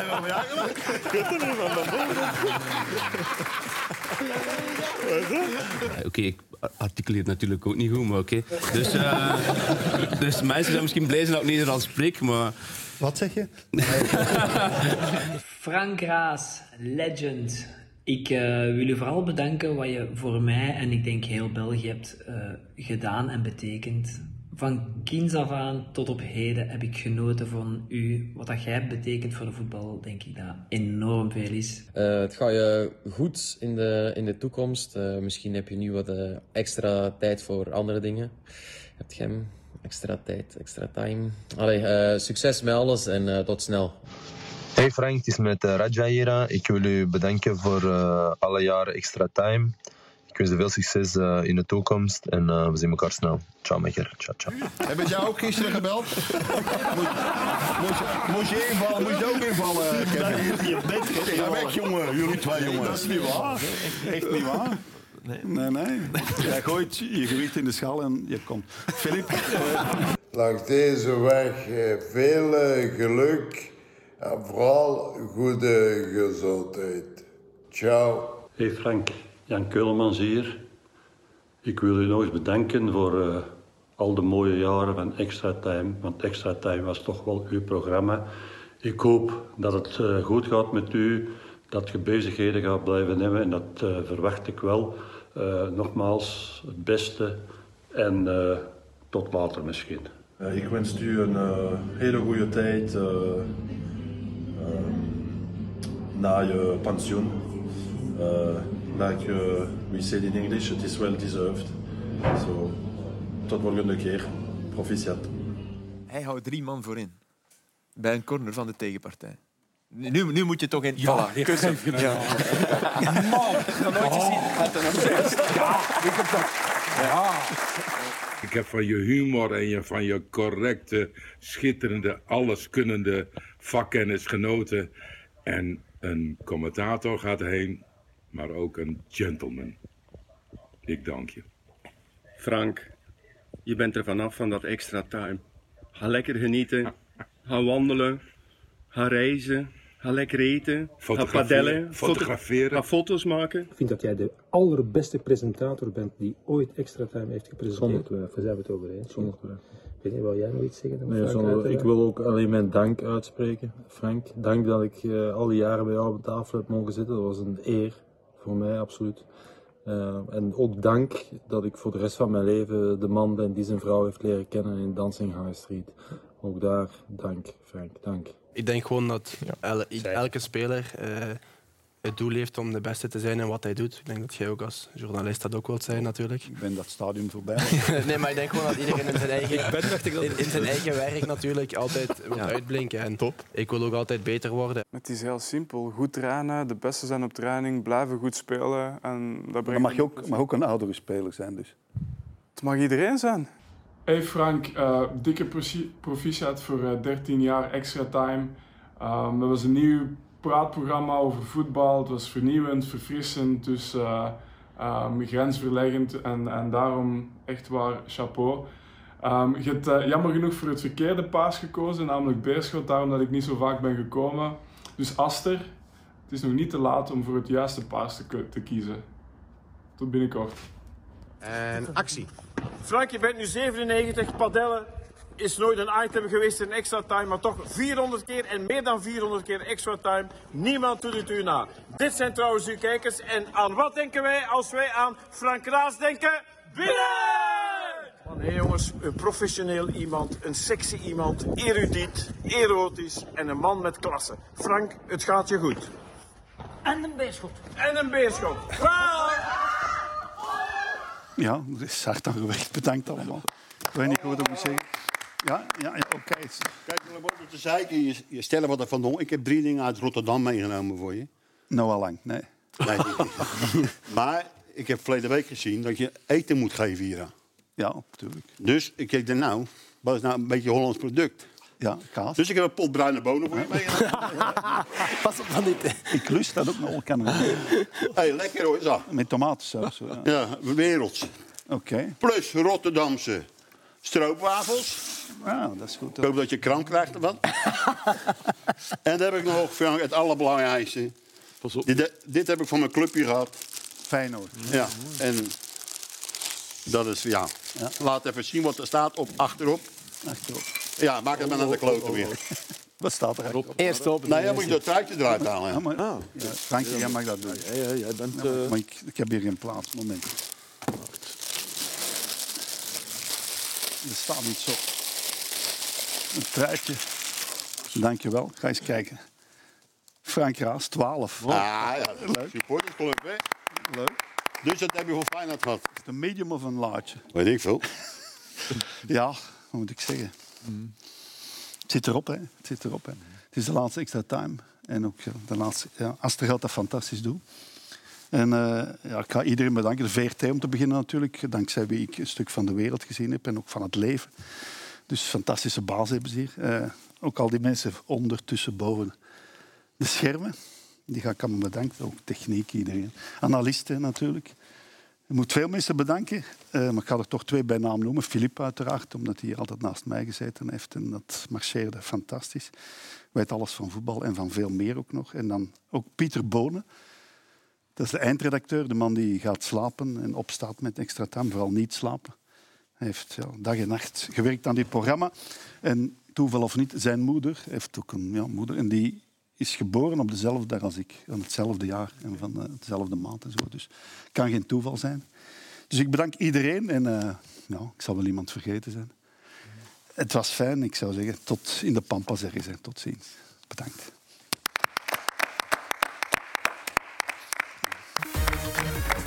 Wat ben jij geweest? Ik Oké, ik articuleer natuurlijk ook niet goed, maar oké. Dus, uh, [LAUGHS] dus mensen zijn misschien blij zijn dat ik Nederlands spreek, maar... Wat zeg je? Frank Raas, legend. Ik uh, wil u vooral bedanken wat je voor mij en ik denk heel België hebt uh, gedaan en betekend. Van kinds af aan tot op heden heb ik genoten van u. Wat dat jij hebt betekend voor de voetbal, denk ik dat enorm veel is. Uh, het gaat je goed in de, in de toekomst. Misschien heb je nu wat extra tijd voor andere dingen. Heb je hem? Extra tijd, extra time. Allee, succes met alles en tot snel. Hey Frank, het is met Raja hier. Ik wil u bedanken voor alle jaren extra time. Ik wens je veel succes uh, in de toekomst en uh, we zien elkaar snel. Ciao, Mekker. Ciao, ciao. Heb ik jou ook gisteren gebeld? Moest, moest, moest je invallen? Moest je ook invallen, Kevin? Je bent Ga weg, jongen. Jullie twee jongens. Dat is niet waar. Echt niet waar. Nee, nee. nee. Jij gooit je gewicht in de schaal en je komt. Filip? Langs deze weg veel geluk en vooral goede gezondheid. Ciao. Hey Frank. Jan Keulemans hier. Ik wil u nog eens bedanken voor uh, al de mooie jaren van Extra Time. Want Extra Time was toch wel uw programma. Ik hoop dat het uh, goed gaat met u, dat je bezigheden gaat blijven hebben en dat uh, verwacht ik wel. nogmaals, het beste en tot later misschien. ik wens u een hele goede tijd na je pensioen. like uh, we said in English, it is well deserved. So, tot volgende keer. Proficiat. Hij houdt drie man voorin. Bij een corner van de tegenpartij. Nu, nu moet je toch in... Ja, voilà, kussen. Ja. Man, ik heb nooit gezien. Ja, ik heb dat... Ja. Ik heb van je humor en je, van je correcte, schitterende, alleskunnende vakkennis genoten. En een commentator gaat heen maar ook een gentleman. Ik dank je. Frank, je bent er vanaf van dat extra time. Ga lekker genieten, ga wandelen, ga reizen, ga lekker eten, ga padellen, fotograferen, ga foto's maken. Ik vind dat jij de allerbeste presentator bent die ooit extra time heeft gepresenteerd. Zonder twijfel. Daar zijn we het over eens. Zonder twijfel. Ik weet niet, wil jij nog iets zeggen? Nee, zonder, ik wil ook alleen mijn dank uitspreken, Frank. Dank dat ik uh, al die jaren bij jou op tafel heb mogen zitten. Dat was een eer voor mij absoluut. Uh, en ook dank dat ik voor de rest van mijn leven de man ben die zijn vrouw heeft leren kennen in Dancing High Street. Ook daar dank, Frank, dank. Ik denk gewoon dat el elke speler uh, het doel heeft om de beste te zijn in wat hij doet. Ik denk dat jij ook als journalist dat ook wilt zijn natuurlijk. Ik ben dat stadium voorbij. [LAUGHS] nee, maar ik denk gewoon dat iedereen in zijn eigen, in, in zijn eigen werk natuurlijk altijd wil ja. uitblinken. En Top. ik wil ook altijd beter worden. Het is heel simpel. Goed trainen, de beste zijn op training, blijven goed spelen. En dat brengt... mag je ook, mag ook een oudere speler zijn dus? Het mag iedereen zijn. Hey Frank, uh, dikke proficiat voor uh, 13 jaar extra time. Um, dat was een nieuw praatprogramma over voetbal. Het was vernieuwend, verfrissend, dus uh, um, grensverleggend en, en daarom echt waar chapeau. Um, je hebt uh, jammer genoeg voor het verkeerde paas gekozen, namelijk Beerschot, daarom dat ik niet zo vaak ben gekomen. Dus Aster, Het is nog niet te laat om voor het juiste paars te, te kiezen. Tot binnenkort. En actie. Frank, je bent nu 97. Padellen is nooit een item geweest in extra time, maar toch 400 keer en meer dan 400 keer extra time. Niemand doet het u na. Dit zijn trouwens uw kijkers. En aan wat denken wij als wij aan Frank Raas denken? Binnen! Nee jongens, een professioneel iemand, een sexy iemand, erudiet, erotisch en een man met klasse. Frank, het gaat je goed. En een beerschot. En een beerschot. Ja, er is hard aan gewerkt. Bedankt allemaal. Ik weet niet goed wat ik moet zeggen. Ja, ja, ja oké. Kijk, zeiken. Je, je stellen wat ervan doen. Ik heb drie dingen uit Rotterdam meegenomen voor je. Nou, al lang, nee. Nee, niet. [LAUGHS] maar ik heb verleden week gezien dat je eten moet geven hier. Ja, natuurlijk. Dus ik denk, nou, wat is nou een beetje Hollands product? Ja, kaas. Dus ik heb een pot bruine bonen voor je meegenomen. [LAUGHS] Pas op van dit. Ik lust dat ook nog. Kan hey, lekker hoor, zo. Met tomatensaus. zo, Ja. Ja, werelds. Oké. Plus Rotterdamse stroopwafels. Ja, dat is goed. Ik hoop dat je kramp krijgt ervan. [LAUGHS] en dan heb ik nog Frank, het allerbelangrijkste. Dit, dit heb ik van mijn clubje gehad. Feyenoord. Ja, en dat is, ja. Laat even zien wat er staat op achterop. Achterop. Ja, maak het maar naar de kloten weer. [LAUGHS] Wat staat er op? Eerst open. Nou, ja, moet je dat truitje eruit halen. Ja, Ja. maar, ja, Frankie, jij mag dat doen. Ja, ja, jij bent... Ja, eh, maar ik, ik heb hier geen plaats. Moment. Er staat niet zo. Een truitje. Dankjewel. Ga eens kijken. Frank Raas, 12. Ah, ja, Leuk. supportersclub, hè? Leuk. Dus dat heb je voor Feyenoord gehad. Een medium of een large? Weet ik veel. [LAUGHS] Ja, wat moet ik zeggen? Het zit erop, hè. Het zit erop, hè. Het is de laatste extra time. En ook de laatste... Ja, Aster gaat dat fantastisch doen. En eh, ja, ik ga iedereen bedanken. De VRT om te beginnen natuurlijk. Dankzij wie ik een stuk van de wereld gezien heb. En ook van het leven. Dus fantastische baas hebben ze hier. Eh, ook al die mensen ondertussen boven de schermen. Die ga ik allemaal bedanken. Ook techniek, iedereen. Analisten natuurlijk. Ik moet veel mensen bedanken, eh, maar ik ga er toch twee bij naam noemen. Filip uiteraard, omdat hij altijd naast mij gezeten heeft. En dat marcheerde fantastisch. Weet alles van voetbal en van veel meer ook nog. En dan ook Pieter Bonen. Dat is de eindredacteur, de man die gaat slapen en opstaat met extra time. Vooral niet slapen. Hij heeft ja, dag en nacht gewerkt aan dit programma. En toeval of niet, zijn moeder heeft ook een ja, moeder. En die is geboren op dezelfde dag als ik. Aan hetzelfde jaar en van eh, dezelfde maand en zo. Dus het kan geen toeval zijn. Dus ik bedank iedereen. En ja, ik zal wel iemand vergeten zijn. Het was fijn. Ik zou zeggen, tot in de pampas ergens. hè. Tot ziens. Bedankt.